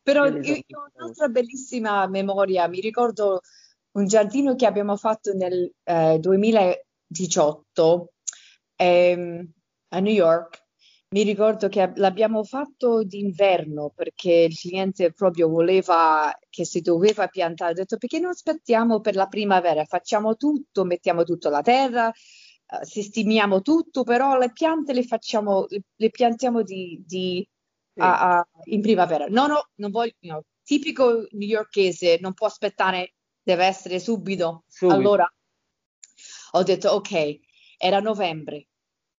Speaker 4: Però io, io ho un'altra bellissima memoria, mi ricordo un giardino che abbiamo fatto nel eh, 2018 ehm, a New York. Mi ricordo che ab- l'abbiamo fatto d'inverno perché il cliente proprio voleva che si doveva piantare. Ho detto perché non aspettiamo per la primavera, facciamo tutto, mettiamo tutto la terra, eh, sistemiamo tutto, però le piante le facciamo, le, le piantiamo di, di-
Speaker 3: Sì.
Speaker 4: a- in primavera. No, no, non voglio, no, tipico newyorkese, non può aspettare, deve essere subito.
Speaker 3: Subito.
Speaker 4: Allora ho detto ok, era novembre,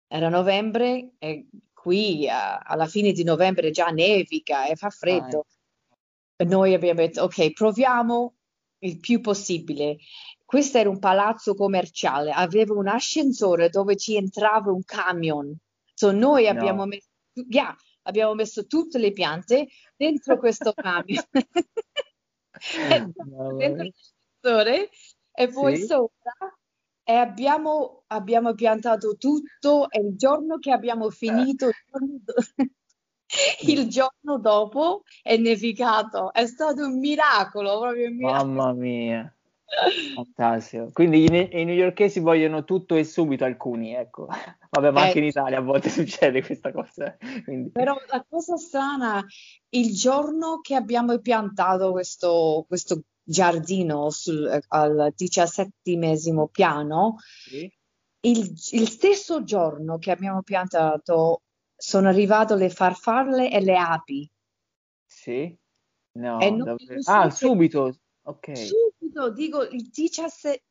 Speaker 4: era novembre e qui a- alla fine di novembre già nevica e fa freddo. E noi abbiamo detto ok, proviamo il più possibile. Questo era un palazzo commerciale, aveva un ascensore dove ci entrava un camion. So noi abbiamo
Speaker 3: No.
Speaker 4: messo, yeah, abbiamo messo tutte le piante dentro questo camion. [laughs] Dentro l'ascensore e poi
Speaker 3: Sì.
Speaker 4: sopra e abbiamo, abbiamo piantato tutto e il giorno che abbiamo finito, il giorno, do- [laughs] il giorno dopo è nevicato. È stato un miracolo, proprio un miracolo.
Speaker 3: Mamma mia. Fantastico. Quindi i, i newyorkesi vogliono tutto e subito alcuni, ecco. [laughs] Vabbè, ma anche in
Speaker 4: Eh,
Speaker 3: Italia a volte [laughs] succede questa cosa. Quindi,
Speaker 4: Però la cosa strana, il giorno che abbiamo piantato questo, questo giardino sul- al diciassettimesimo piano,
Speaker 3: sì,
Speaker 4: il, il stesso giorno che abbiamo piantato sono arrivate le farfalle e le api.
Speaker 3: sì. No,
Speaker 4: non lo so
Speaker 3: Ah,
Speaker 4: che
Speaker 3: subito. Ok.
Speaker 4: subito, dico il 17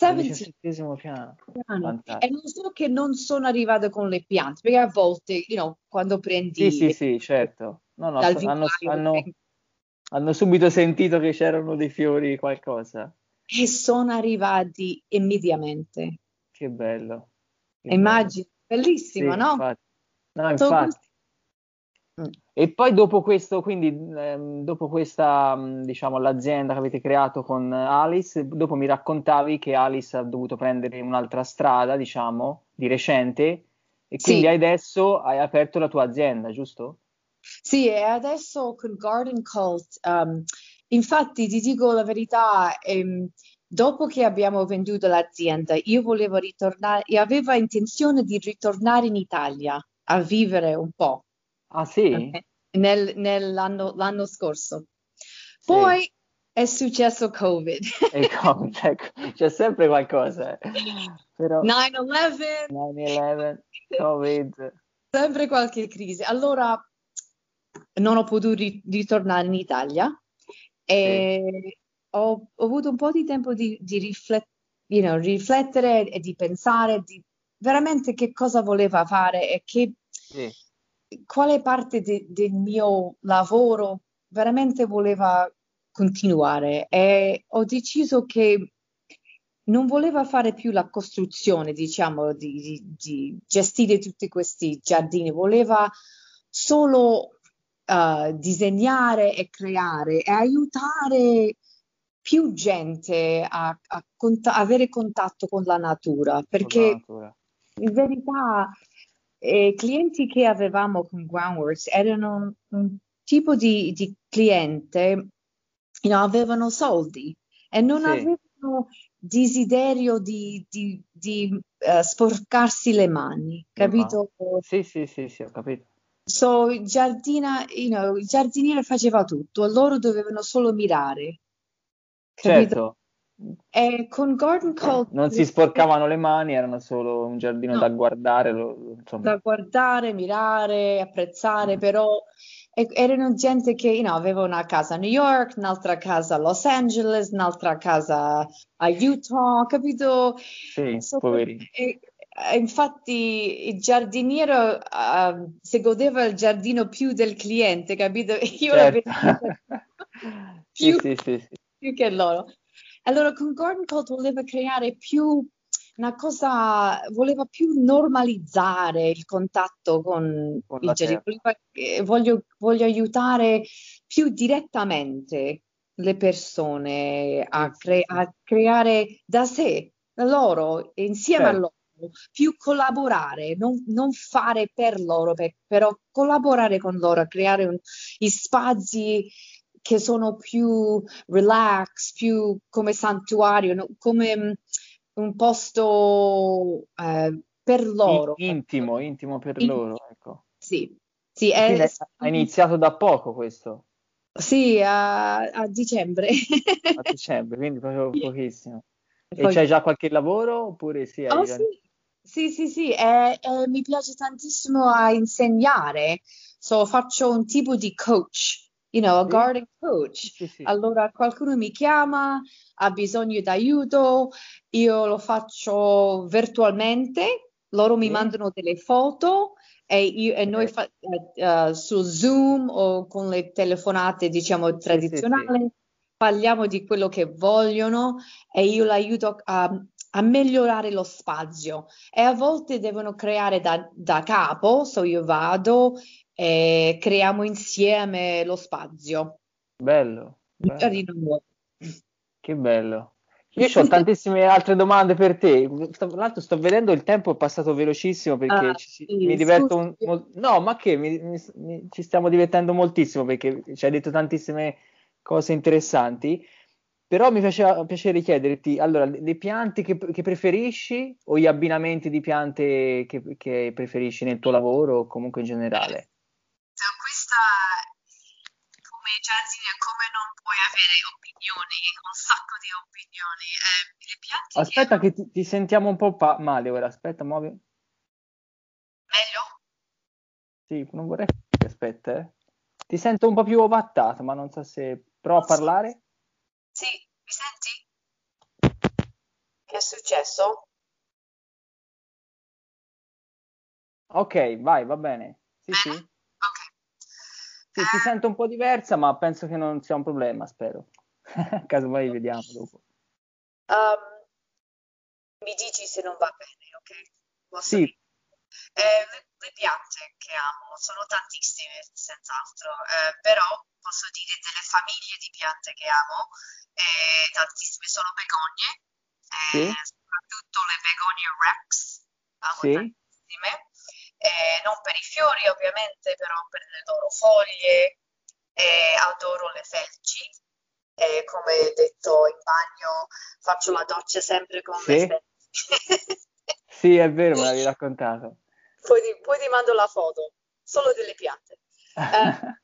Speaker 3: Al
Speaker 4: 17
Speaker 3: diciassettesimo piano.
Speaker 4: piano. E non so che non sono arrivate con le piante, perché a volte, you know, quando
Speaker 3: Sì,
Speaker 4: prendi
Speaker 3: sì, sì, certo. No, no, so- hanno, hanno- hanno subito sentito che c'erano dei fiori, qualcosa.
Speaker 4: e sono arrivati immediatamente.
Speaker 3: Che bello. Che bello.
Speaker 4: Immagini,
Speaker 3: Sì,
Speaker 4: bellissimo, no?
Speaker 3: infatti. No, infatti.
Speaker 4: Mm.
Speaker 3: E poi dopo questo, quindi ehm, dopo questa, mh, diciamo, l'azienda che avete creato con Alice, dopo mi raccontavi che Alice ha dovuto prendere un'altra strada, diciamo, di recente, e quindi
Speaker 4: Sì.
Speaker 3: adesso hai aperto la tua azienda, giusto?
Speaker 4: Sì, e adesso con Garden Cult, um, infatti ti dico la verità, ehm, dopo che abbiamo venduto l'azienda, io volevo ritornare, io avevo intenzione di ritornare in Italia a vivere un po'.
Speaker 3: Ah, sì?
Speaker 4: Nel- nell'anno l'anno scorso.
Speaker 3: Sì.
Speaker 4: Poi è successo Covid. [laughs]
Speaker 3: E come, cioè, c'è sempre qualcosa. Però
Speaker 4: 9/11,
Speaker 3: 9-11, Covid.
Speaker 4: sempre qualche crisi. Allora non ho potuto ri- ritornare in Italia e ho, ho avuto un po' di tempo di, di riflet- you know, riflettere e di pensare di veramente che cosa voleva fare e che,
Speaker 3: Sì.
Speaker 4: Quale parte de- del mio lavoro veramente voleva continuare. E ho deciso che non voleva fare più la costruzione, diciamo, di, di- di gestire tutti questi giardini, voleva solo eh, disegnare e creare e aiutare più gente a, a cont- avere contatto con la natura,
Speaker 3: con la
Speaker 4: perché
Speaker 3: natura.
Speaker 4: in verità eh, i clienti che avevamo con Groundworks erano un, un tipo di, di cliente, you know, avevano soldi e non
Speaker 3: Sì.
Speaker 4: avevano desiderio di, di- di, eh, sporcarsi le mani, capito?
Speaker 3: Sì, sì, sì, sì, ho capito.
Speaker 4: So, il giardina, you know, il giardiniere faceva tutto, loro dovevano solo mirare, capito?
Speaker 3: Certo,
Speaker 4: E con Garden Cult
Speaker 3: non si sporcavano le mani, erano solo un giardino
Speaker 4: No.
Speaker 3: da guardare, lo-
Speaker 4: da guardare, mirare, apprezzare, però e- erano gente che you know, aveva una casa a New York, un'altra casa a Los Angeles, un'altra casa a Utah, capito?
Speaker 3: Sì,
Speaker 4: So-
Speaker 3: poverini.
Speaker 4: e- infatti il giardiniere ah, si godeva il giardino più del cliente, capito? [laughs] Io
Speaker 3: Certo. [laughs]
Speaker 4: più
Speaker 3: sì, sì, sì.
Speaker 4: più che loro. Allora, con Garden Cult voleva creare più una cosa, voleva più normalizzare il contatto con
Speaker 3: Con
Speaker 4: il
Speaker 3: terra.
Speaker 4: Voleva- voglio, voglio aiutare più direttamente le persone a, cre- a creare da sé, da loro, insieme a
Speaker 3: Certo.
Speaker 4: loro, più collaborare, non, non fare per loro, per- però collaborare con loro, creare un- gli spazi che sono più relax, più come santuario, no? come mm, un posto eh, per loro.
Speaker 3: intimo, intimo per
Speaker 4: In-
Speaker 3: loro, ecco.
Speaker 4: Sì, sì, è-
Speaker 3: ha iniziato da poco questo,
Speaker 4: sì, a, a dicembre.
Speaker 3: a dicembre, quindi proprio [laughs] pochissimo. E
Speaker 4: Poi-
Speaker 3: c'hai già qualche lavoro oppure sì,
Speaker 4: Oh,
Speaker 3: già-
Speaker 4: sì, sì, sì, sì, e- e mi piace tantissimo a insegnare, so, faccio un tipo di coach, you know, a garden coach.
Speaker 3: Sì, sì.
Speaker 4: Allora qualcuno mi chiama, ha bisogno d'aiuto, io lo faccio virtualmente, loro mi
Speaker 3: Sì.
Speaker 4: mandano delle foto e, io- e noi fa- eh, su Zoom o con le telefonate, diciamo, tradizionali, parliamo di quello che vogliono e io l'aiuto a, a migliorare lo spazio. E a volte devono creare da, da capo, so io vado e creiamo insieme lo spazio.
Speaker 3: Bello, bello. Che bello. Io ho tantissime altre domande per te. Tra l'altro sto vedendo il tempo è passato velocissimo perché
Speaker 4: Ah,
Speaker 3: ci,
Speaker 4: sì,
Speaker 3: mi diverto un- mol- no, ma che mi- mi- mi- ci stiamo divertendo moltissimo perché ci hai detto tantissime cose interessanti. Però mi faceva piacere chiederti, allora, le piante che, che preferisci o gli abbinamenti di piante che, che, preferisci nel tuo lavoro o comunque in generale?
Speaker 4: Questa, come giardiniere, come non puoi avere opinioni, un sacco di opinioni. Eh, le piante
Speaker 3: aspetta che, ti, ti, sentiamo un po' pa- male ora, aspetta, muovi.
Speaker 4: Meglio?
Speaker 3: Sì, non vorrei che aspetta, eh. Ti sento un po' più ovattato, ma non so se prova a parlare.
Speaker 4: Sì, mi senti? Che è successo?
Speaker 3: Ok, vai, va bene. Sì,
Speaker 4: bene?
Speaker 3: sì.
Speaker 4: Ok.
Speaker 3: Sì, ti sento un po' diversa, ma penso che non sia un problema, spero. [laughs] Casomai vediamo dopo.
Speaker 4: Um, mi dici se non va bene, ok?
Speaker 3: Posso sì.
Speaker 4: Eh, le, le, piante che amo sono tantissime, senz'altro, eh, però posso dire delle famiglie di piante che amo eh, tantissime sono begogne, eh, sì. soprattutto le begonie Rex, amo sì. tantissime, eh, non per i fiori ovviamente, però per le loro foglie, eh, adoro le felci, eh, come detto in bagno faccio la doccia sempre con sì. le felci.
Speaker 3: sì, è vero, me l'avevi [laughs] raccontato.
Speaker 4: Poi ti, poi ti mando la foto, solo delle piante. [laughs]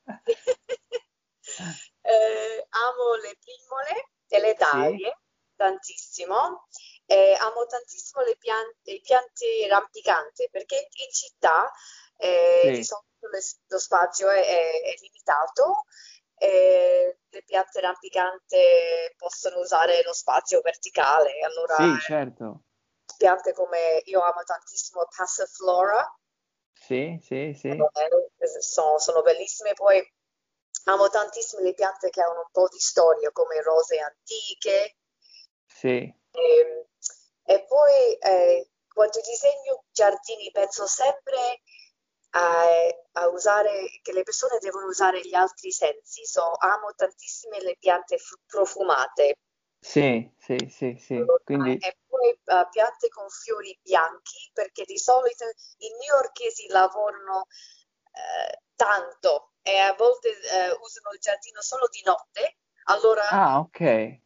Speaker 4: [laughs] eh, amo le primole e le dahlie sì. tantissimo. Eh, amo tantissimo le piante, le piante rampicanti perché in città eh, sì. solito le, lo spazio è, è, è limitato e le piante rampicanti possono usare lo spazio verticale. Allora,
Speaker 3: sì, certo.
Speaker 4: Piante come io amo tantissimo Passiflora.
Speaker 3: Sì, sì, sì.
Speaker 4: Sono, sono bellissime. Poi Amo tantissimo le piante che hanno un po' di storia, come rose antiche.
Speaker 3: Sì.
Speaker 4: E, ehm, e poi eh, quando disegno giardini penso sempre a, a, usare, che le persone devono usare gli altri sensi. So, amo tantissime le piante f- profumate.
Speaker 3: Sì, sì, sì, sì. Quindi...
Speaker 4: E poi uh, piante con fiori bianchi, perché di solito i newyorkesi lavorano uh, tanto e a volte eh, usano il giardino solo di notte, allora
Speaker 3: ah, ok. [laughs] le,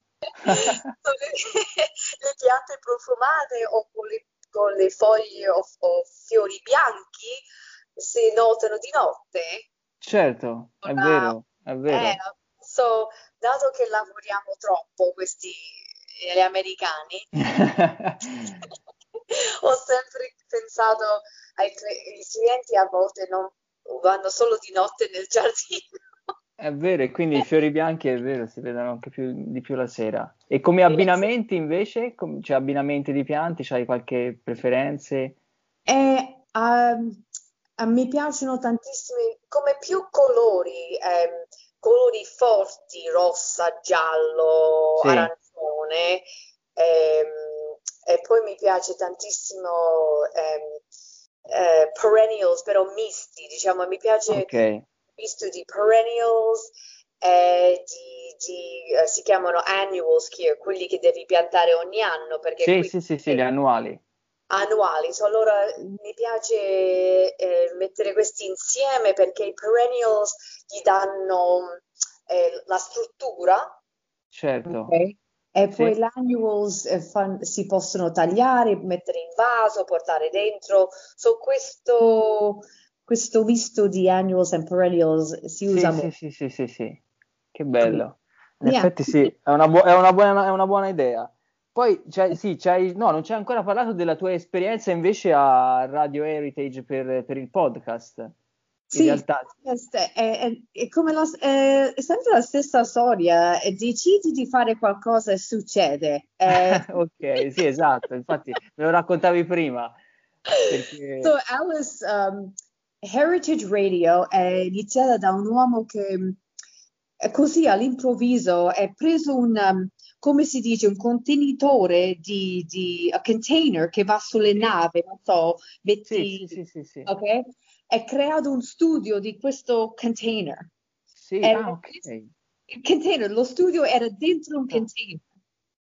Speaker 4: piante profumate o con le, con le foglie o, o, fiori bianchi si notano di notte.
Speaker 3: Certo, è una, vero, è vero.
Speaker 4: Eh, so, dato che lavoriamo troppo questi gli americani, [laughs] [laughs] ho sempre pensato ai, ai clienti a volte non vanno solo di notte nel giardino.
Speaker 3: È vero, e quindi i fiori bianchi è vero, si vedono anche più, di più la sera. E come abbinamenti invece? Com- cioè abbinamenti di piante, c'hai qualche preferenze?
Speaker 4: Eh, um, me piacciono tantissimi, come più colori, ehm, colori forti, rossa, giallo, sì. arancione. Ehm, e poi mi piace tantissimo ehm, eh, perennials, però misti, diciamo, mi piace
Speaker 3: okay.
Speaker 4: misto di perennials e di, di uh, si chiamano annuals here, quelli che devi piantare ogni anno. Perché
Speaker 3: sì, sì, sì, sì, gli annuali.
Speaker 4: Annuali, so, allora mi piace eh, mettere questi insieme perché i perennials gli danno eh, la struttura.
Speaker 3: Certo.
Speaker 4: Okay? E poi sì. l'annuals eh, fan, si possono tagliare, mettere in vaso, portare dentro. So questo, questo visto di annuals and perennials si usa
Speaker 3: sì,
Speaker 4: molto.
Speaker 3: Sì, sì, sì, sì, che bello. In yeah. effetti sì, è una, bu- è, una buona, è una, buona, idea. Poi c'hai, sì, c'hai, no, non ci hai ancora parlato della tua esperienza invece a Radio Heritage per, per il podcast.
Speaker 4: Sì, realtà... è, è, è, come la, è, sempre la stessa storia, decidi di fare qualcosa e succede. [laughs]
Speaker 3: Eh... ok, sì, esatto, infatti me lo raccontavi prima. Perché... [laughs]
Speaker 4: So, Alice, um, Heritage Radio è iniziata da un uomo che così all'improvviso è preso un, um, come si dice, un contenitore di, di a container che va sulle navi, non so, metti,
Speaker 3: sì, sì, sì, sì,
Speaker 4: ok? È creato un studio di questo container.
Speaker 3: Sì, era, ah, ok.
Speaker 4: Il container, lo studio era dentro un container.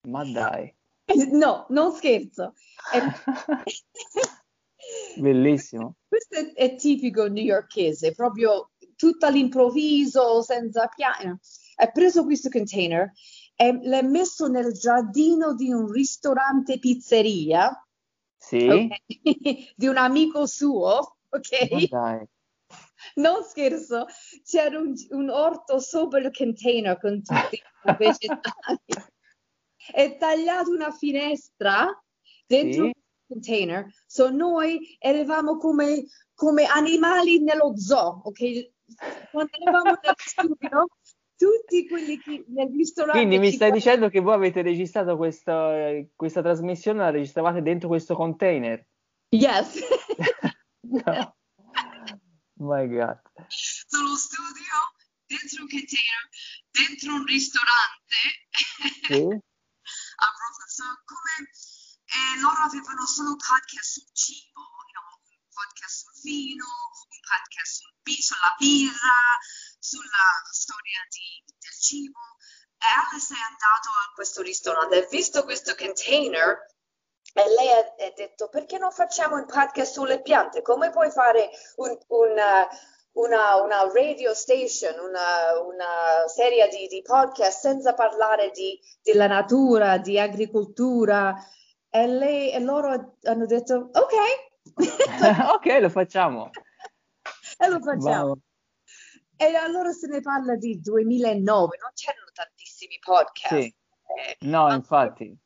Speaker 3: Ma dai. [laughs]
Speaker 4: No, non scherzo. [laughs]
Speaker 3: Bellissimo.
Speaker 4: Questo è, è tipico newyorkese, proprio tutto all'improvviso, senza piano. Ha preso questo container e l'ha messo nel giardino di un ristorante pizzeria
Speaker 3: Sì?
Speaker 4: ok? [laughs] di un amico suo, ok?
Speaker 3: Dai.
Speaker 4: Non scherzo, c'era un, un orto sopra il container con tutti i vegetali. [laughs] È tagliato una finestra dentro
Speaker 3: Sì?
Speaker 4: il container, so noi eravamo come, come animali nello zoo, ok? Quando eravamo nel studio, tutti quelli che nel ristorante
Speaker 3: Quindi mi stai dicendo che voi avete registrato questa, eh, questa trasmissione, la registravate dentro questo container?
Speaker 4: Yes. [laughs]
Speaker 3: No. My God.
Speaker 4: Sullo studio, dentro un container, dentro un ristorante.
Speaker 3: Sì? [laughs]
Speaker 4: a professor come eh, loro avevano solo podcast sul cibo, you know, un podcast sul vino, un podcast sul sulla birra, sulla storia di- del cibo. E Alice è andato a questo ristorante, ha visto questo container e lei ha, detto perché non facciamo un podcast sulle piante? Come puoi fare un- una, una- una radio station, una, una serie di, di podcast senza parlare di, della natura, di agricoltura? E, lei, e loro hanno detto ok, [laughs]
Speaker 3: Ok, lo facciamo. [laughs]
Speaker 4: e lo facciamo.
Speaker 3: Wow.
Speaker 4: E allora se ne parla di 2009, non c'erano tantissimi podcast.
Speaker 3: Sì.
Speaker 4: Eh,
Speaker 3: No, infatti.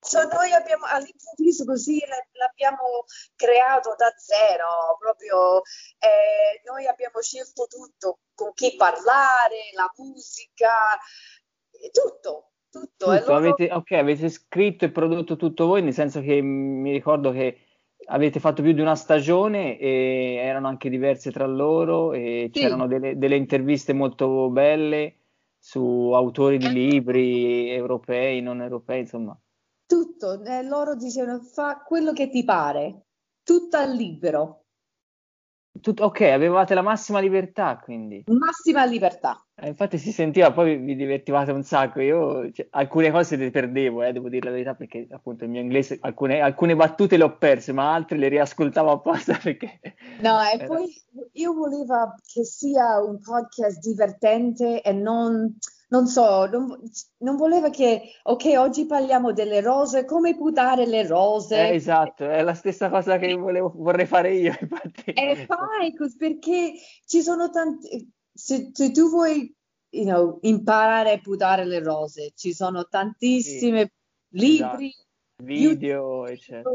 Speaker 4: So, noi abbiamo all'improvviso così l'abbiamo creato da zero, proprio eh, noi abbiamo scelto tutto, con chi parlare, la musica, eh, tutto, tutto.
Speaker 3: Tutto,
Speaker 4: loro-
Speaker 3: avete, ok, avete scritto e prodotto tutto voi, nel senso che mi ricordo che avete fatto più di una stagione e erano anche diverse tra loro e
Speaker 4: Sì.
Speaker 3: c'erano delle, delle interviste molto belle su autori di libri europei, non europei, insomma.
Speaker 4: Tutto, e loro dicevano fa quello che ti pare, tutto al libero,
Speaker 3: Tut- ok, avevate la massima libertà, quindi.
Speaker 4: massima libertà.
Speaker 3: Eh, infatti si sentiva, poi vi divertivate un sacco. Io cioè, alcune cose le perdevo, eh, devo dire la verità, perché appunto il mio inglese, alcune, alcune battute le ho perse, ma altre le riascoltavo apposta [laughs] perché...
Speaker 4: No, e
Speaker 3: era-
Speaker 4: poi io volevo che sia un podcast divertente e non, non so, non, non volevo che, ok, oggi parliamo delle rose, come buttare le rose.
Speaker 3: Eh, esatto, è la stessa cosa che volevo, vorrei fare io, [laughs] infatti.
Speaker 4: E fai perché ci sono tanti, se, se tu vuoi, you know, imparare a buttare le rose, ci sono tantissimi libri,
Speaker 3: Esatto. Video, eccetera.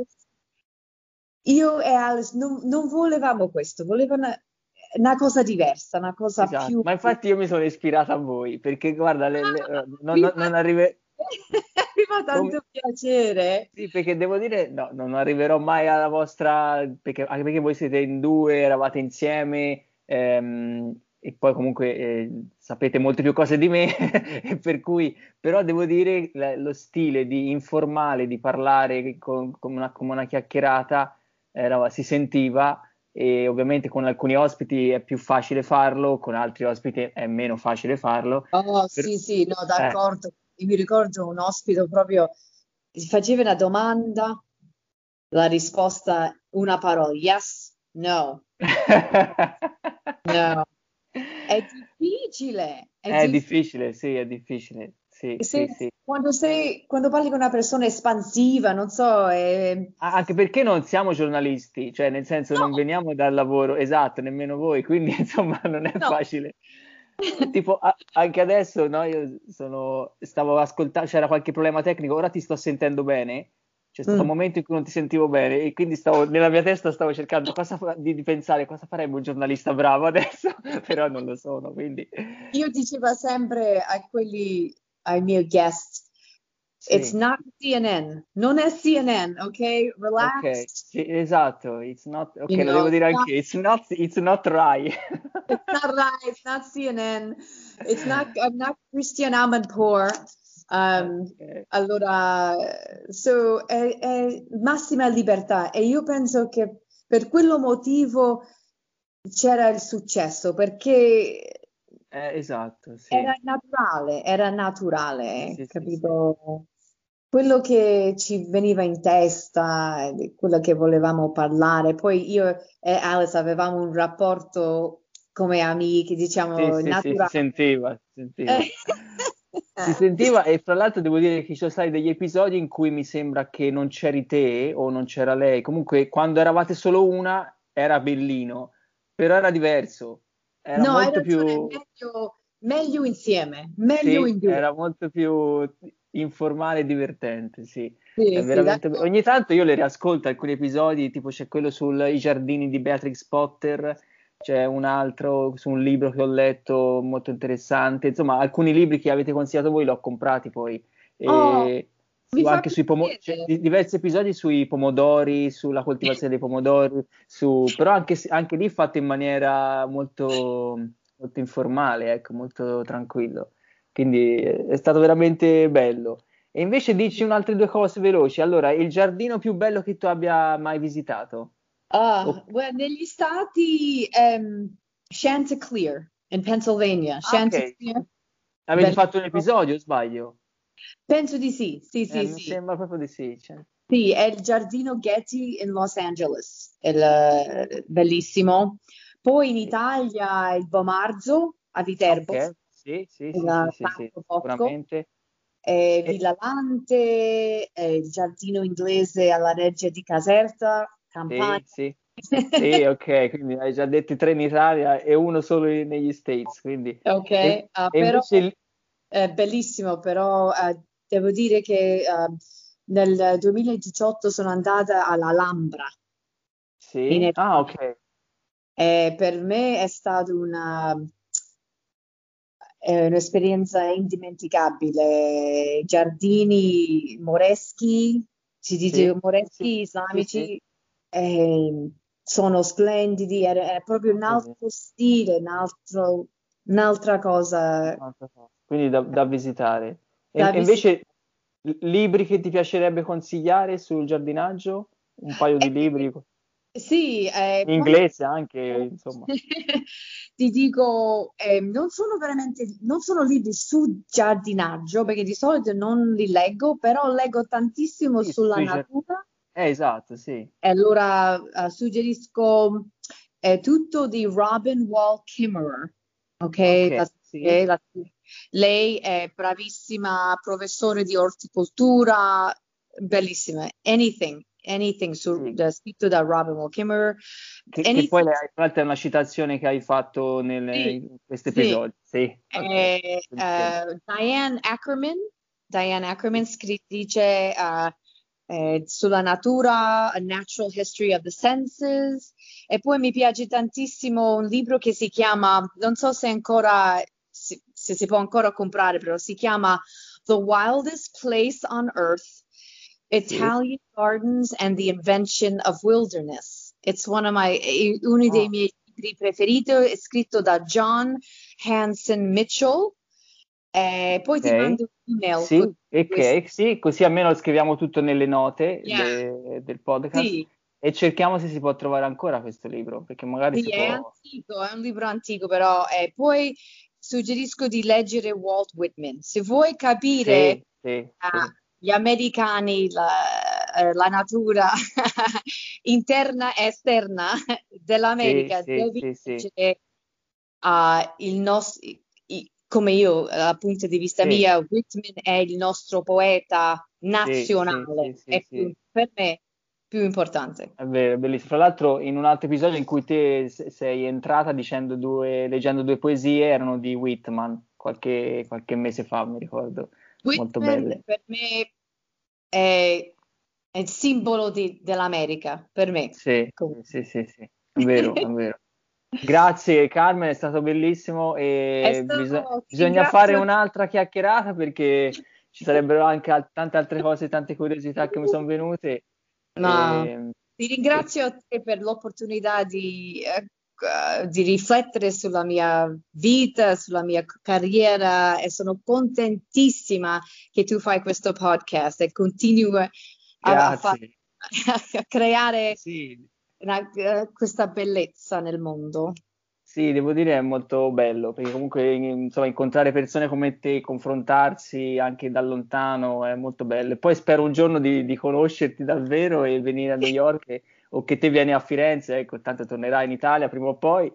Speaker 4: Io e Alice non, non volevamo questo, volevamo una, cosa diversa, una cosa
Speaker 3: Esatto.
Speaker 4: più...
Speaker 3: Ma infatti io mi sono ispirata a voi, perché guarda, le- le- eh, non, non, non arrive... [laughs]
Speaker 4: Mi fa tanto piacere.
Speaker 3: Sì, perché devo dire, no, non arriverò mai alla vostra, perché, anche perché voi siete in due, eravate insieme, ehm, e poi comunque eh, sapete molte più cose di me, [laughs] per cui, però devo dire, la- lo stile di informale, di parlare con, come una, come una chiacchierata, era- si sentiva, e ovviamente con alcuni ospiti è più facile farlo, con altri ospiti è meno facile farlo.
Speaker 4: Oh,
Speaker 3: Per-
Speaker 4: sì, sì, no, d'accordo. Io mi ricordo un ospite proprio, faceva una domanda, la risposta una parola, yes, no, [laughs] no. È difficile, è
Speaker 3: È
Speaker 4: difficile.
Speaker 3: difficile, sì, è difficile. Sì, sì, sì.
Speaker 4: Quando sei, quando parli con una persona espansiva, non so, è-
Speaker 3: Anche perché non siamo giornalisti, cioè nel senso non
Speaker 4: No.
Speaker 3: veniamo dal lavoro, esatto, nemmeno voi, quindi [laughs] insomma non è
Speaker 4: No.
Speaker 3: facile. [laughs] Tipo, a- anche adesso, no, io sono, stavo ascoltando, c'era qualche problema tecnico, ora ti sto sentendo bene, c'è stato un
Speaker 4: Mm.
Speaker 3: momento in cui non ti sentivo bene e quindi stavo, nella mia testa stavo cercando cosa fa- di, di pensare cosa farebbe un giornalista bravo adesso, [laughs] però non lo sono, quindi...
Speaker 4: Io dicevo sempre a quelli, ai miei guest,
Speaker 3: Sì.
Speaker 4: it's not CNN, non è CNN, ok? Relax.
Speaker 3: Ok, sì, esatto, it's not, ok,
Speaker 4: You
Speaker 3: lo
Speaker 4: know,
Speaker 3: devo dire anche, it's not, it's not Rai.
Speaker 4: It's not right, it's not CNN, it's not, I'm not Christian Amanpour. Um,
Speaker 3: Ok.
Speaker 4: allora, so, è, è massima libertà e io penso che per quello motivo c'era il successo, perché
Speaker 3: Eh, esatto, sì.
Speaker 4: era naturale, era naturale,
Speaker 3: Sì, sì,
Speaker 4: capito? Quello che ci veniva in testa, eh, quello che volevamo parlare. Poi io e Alice avevamo un rapporto come amiche, diciamo,
Speaker 3: Sì, sì, sì, si
Speaker 4: naturale.
Speaker 3: sentiva, si sentiva. [laughs] Si sentiva e fra l'altro devo dire che ci sono stati degli episodi in cui mi sembra che non c'eri te o non c'era lei, comunque quando eravate solo una era bellino, però era diverso, era
Speaker 4: no,
Speaker 3: molto più...
Speaker 4: meglio, meglio insieme, meglio
Speaker 3: Sì,
Speaker 4: in due.
Speaker 3: era molto più informale e divertente, sì.
Speaker 4: Sì,
Speaker 3: È
Speaker 4: sì,
Speaker 3: veramente...
Speaker 4: d'accordo.
Speaker 3: Ogni tanto io le riascolto alcuni episodi, tipo c'è quello sui giardini di Beatrix Potter, c'è un altro su un libro che ho letto molto interessante, insomma alcuni libri che avete consigliato voi l'ho comprati poi,
Speaker 4: Oh,
Speaker 3: e
Speaker 4: fa
Speaker 3: anche sui pomodori,
Speaker 4: piacere.
Speaker 3: diversi episodi sui pomodori, sulla coltivazione dei pomodori, su... però anche, anche lì fatto in maniera molto, molto informale, ecco, molto tranquillo, quindi eh, è stato veramente bello. E invece dici un'altre due cose veloci. Allora, il giardino più bello che tu abbia mai visitato?
Speaker 4: Ah,
Speaker 3: Oh,
Speaker 4: well, negli stati ehm, Chanticleer, in Pennsylvania.
Speaker 3: ah.
Speaker 4: Chanticleer,
Speaker 3: Avete fatto un episodio, sbaglio?
Speaker 4: Penso di sì, sì,
Speaker 3: Eh,
Speaker 4: sì,
Speaker 3: mi
Speaker 4: sì.
Speaker 3: sembra proprio di sì. cioè.
Speaker 4: Sì, è il giardino Getty in Los Angeles, è il- bellissimo. Poi in Italia il Bomarzo a Viterbo,
Speaker 3: Ok, sì, sì, sì, sì, sì, sì, sicuramente.
Speaker 4: eh,
Speaker 3: E-
Speaker 4: Villa Lante, eh, il giardino inglese alla Reggia di Caserta,
Speaker 3: Sì,
Speaker 4: Campania.
Speaker 3: sì, sì, [laughs] ok, quindi hai già detto tre in Italia e uno solo negli States, quindi...
Speaker 4: Ok,
Speaker 3: E,
Speaker 4: ah,
Speaker 3: e
Speaker 4: però
Speaker 3: invece
Speaker 4: bellissimo, però eh, devo dire che eh, nel 2018 sono andata all'Alhambra
Speaker 3: Sì? Ah, ok.
Speaker 4: e per me è stata una, è un'esperienza indimenticabile. Giardini moreschi, si dice
Speaker 3: Sì,
Speaker 4: moreschi
Speaker 3: sì, sì, sì,
Speaker 4: islamici, eh, sono splendidi, è, è proprio un altro stile, un altro- un'altra cosa
Speaker 3: Un'altra cosa. Quindi da, da visitare. E,
Speaker 4: da
Speaker 3: e invece libri che ti piacerebbe consigliare sul giardinaggio? Un paio di
Speaker 4: Eh,
Speaker 3: libri
Speaker 4: Sì, eh,
Speaker 3: in inglese anche, insomma. [laughs]
Speaker 4: ti dico, eh, non sono veramente, non sono libri su giardinaggio, perché di solito non li leggo, però leggo tantissimo
Speaker 3: Sì,
Speaker 4: sulla
Speaker 3: sui giard-
Speaker 4: natura.
Speaker 3: Eh, esatto, sì.
Speaker 4: E allora eh, suggerisco eh, tutto di Robin Wall Kimmerer, ok?
Speaker 3: Ok,
Speaker 4: La-
Speaker 3: sì,
Speaker 4: la- lei è bravissima professore di orticoltura, bellissima. Anything, anything su-
Speaker 3: sì.
Speaker 4: da- scritto da Robin Wall Kimmerer.
Speaker 3: Che, che poi tra l'altro è una citazione che hai fatto nel-
Speaker 4: sì,
Speaker 3: in questo
Speaker 4: sì.
Speaker 3: episodio. Sì, ok,
Speaker 4: Eh,
Speaker 3: entiendo.
Speaker 4: eh, Diane Ackerman, Diane Ackerman scrittrice eh, eh, sulla natura, A Natural History of the Senses, e poi mi piace tantissimo un libro che si chiama, non so se ancora, se, si può ancora comprare, però si chiama The Wildest Place on Earth. Italian Gardens and the Invention of Wilderness. It's one of my, uno dei
Speaker 3: Ah,
Speaker 4: miei libri preferiti, è scritto da John Hanson Mitchell. Eh, poi ti
Speaker 3: ok.
Speaker 4: mando un'email
Speaker 3: Sì, ok, sì, così almeno scriviamo tutto nelle note
Speaker 4: Yeah,
Speaker 3: de- del podcast
Speaker 4: sì,
Speaker 3: e cerchiamo se si può trovare ancora questo libro, perché magari
Speaker 4: sì,
Speaker 3: si
Speaker 4: è
Speaker 3: può...
Speaker 4: antico, è un libro antico, però eh, poi suggerisco di leggere Walt Whitman. Se vuoi capire
Speaker 3: Sì, sì,
Speaker 4: ah,
Speaker 3: sì,
Speaker 4: gli americani, la, eh, la natura [laughs] interna e esterna [laughs] dell'America, devi leggere ah, il nostro, come io, dal punto di vista mio, Whitman è il nostro poeta nazionale, più, per me più importante.
Speaker 3: È vero, bellissimo. Fra l'altro, in un altro episodio in cui te se- sei entrata dicendo due, leggendo due poesie, erano di Whitman, qualche, qualche mese fa, mi ricordo, molto
Speaker 4: Whitman
Speaker 3: belle.
Speaker 4: per me è, è il simbolo di- dell'America, per me.
Speaker 3: Sì,
Speaker 4: comunque.
Speaker 3: sì, sì, sì, è vero, è vero. Grazie Carmen, è stato bellissimo e bisogna,
Speaker 4: stato, ti
Speaker 3: bisogna fare un'altra chiacchierata perché ci sarebbero anche al- tante altre cose, tante curiosità che mi sono venute.
Speaker 4: Ma
Speaker 3: E,
Speaker 4: ti ringrazio a te per l'opportunità di, eh, di riflettere sulla mia vita, sulla mia carriera e sono contentissima che tu fai questo podcast e continui a, a fa- [laughs] a creare
Speaker 3: Sì,
Speaker 4: una- eh, questa bellezza nel mondo.
Speaker 3: Sì, devo dire è molto bello, perché comunque insomma, incontrare persone come te, confrontarsi anche da lontano è molto bello. E poi spero un giorno di, di conoscerti davvero e venire a New York e- o che te vieni a Firenze, ecco, tanto tornerai in Italia prima o poi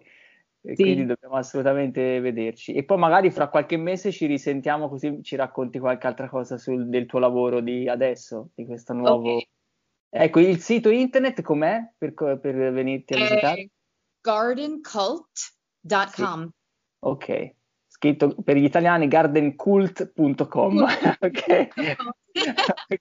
Speaker 5: Sì.
Speaker 3: quindi dobbiamo assolutamente vederci. E poi magari fra qualche mese ci risentiamo così ci racconti qualche altra cosa sul, del tuo lavoro di adesso, di questo nuovo...
Speaker 5: Ok.
Speaker 3: Ecco, il sito internet com'è per, per venirti a visitare?
Speaker 5: Eh, gardencult.com.
Speaker 3: Ok, scritto per gli italiani gardencult.com. [laughs] ok. [laughs] Ok.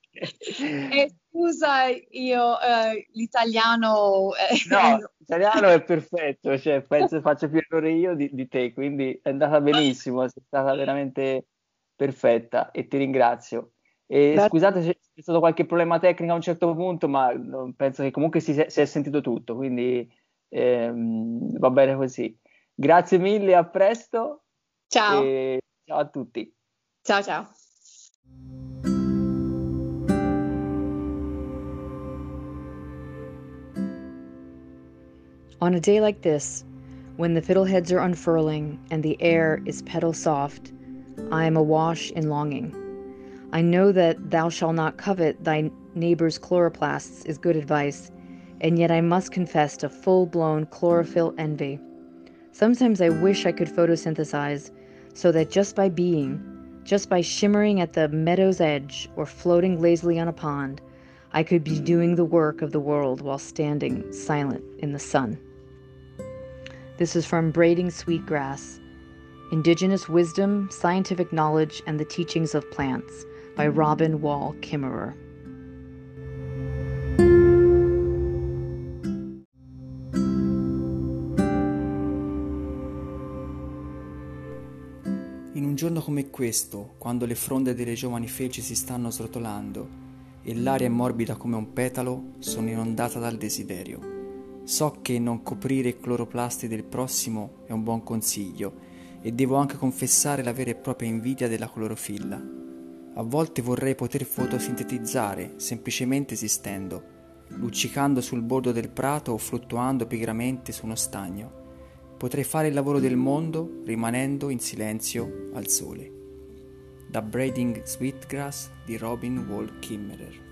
Speaker 5: Eh, scusa, io eh, l'italiano eh,
Speaker 3: No, [laughs] l'italiano è perfetto, cioè penso faccio più errore io di, di te, quindi è andata benissimo, sei stata veramente perfetta e ti ringrazio. E scusate se c'è stato qualche problema tecnico a un certo punto, ma penso che comunque si, si è sentito tutto, quindi ehm, va bene così. Grazie mille, a presto
Speaker 5: Ciao,
Speaker 3: e ciao a tutti.
Speaker 5: ciao, ciao.
Speaker 4: On a day like this, when the fiddleheads are unfurling and the air is petal soft, I am awash in longing. I know that thou shalt not covet thy neighbor's chloroplasts is good advice, and yet I must confess to full blown chlorophyll envy. Sometimes I wish I could photosynthesize so that just by being, just by shimmering at the meadow's edge or floating lazily on a pond, I could be doing the work of the world while standing silent in the sun. This is from Braiding Sweetgrass Indigenous Wisdom, Scientific Knowledge, and the Teachings of Plants by Robin Wall Kimmerer.
Speaker 1: Giorno come questo, quando le fronde delle giovani feci si stanno srotolando e l'aria è morbida come un petalo, sono inondata dal desiderio. So che non coprire i cloroplasti del prossimo è un buon consiglio e devo anche confessare la vera e propria invidia della clorofilla. A volte vorrei poter fotosintetizzare semplicemente esistendo, luccicando sul bordo del prato o fluttuando pigramente su uno stagno. Potrei fare il lavoro del mondo rimanendo in silenzio al sole. Da Braiding Sweetgrass di Robin Wall Kimmerer.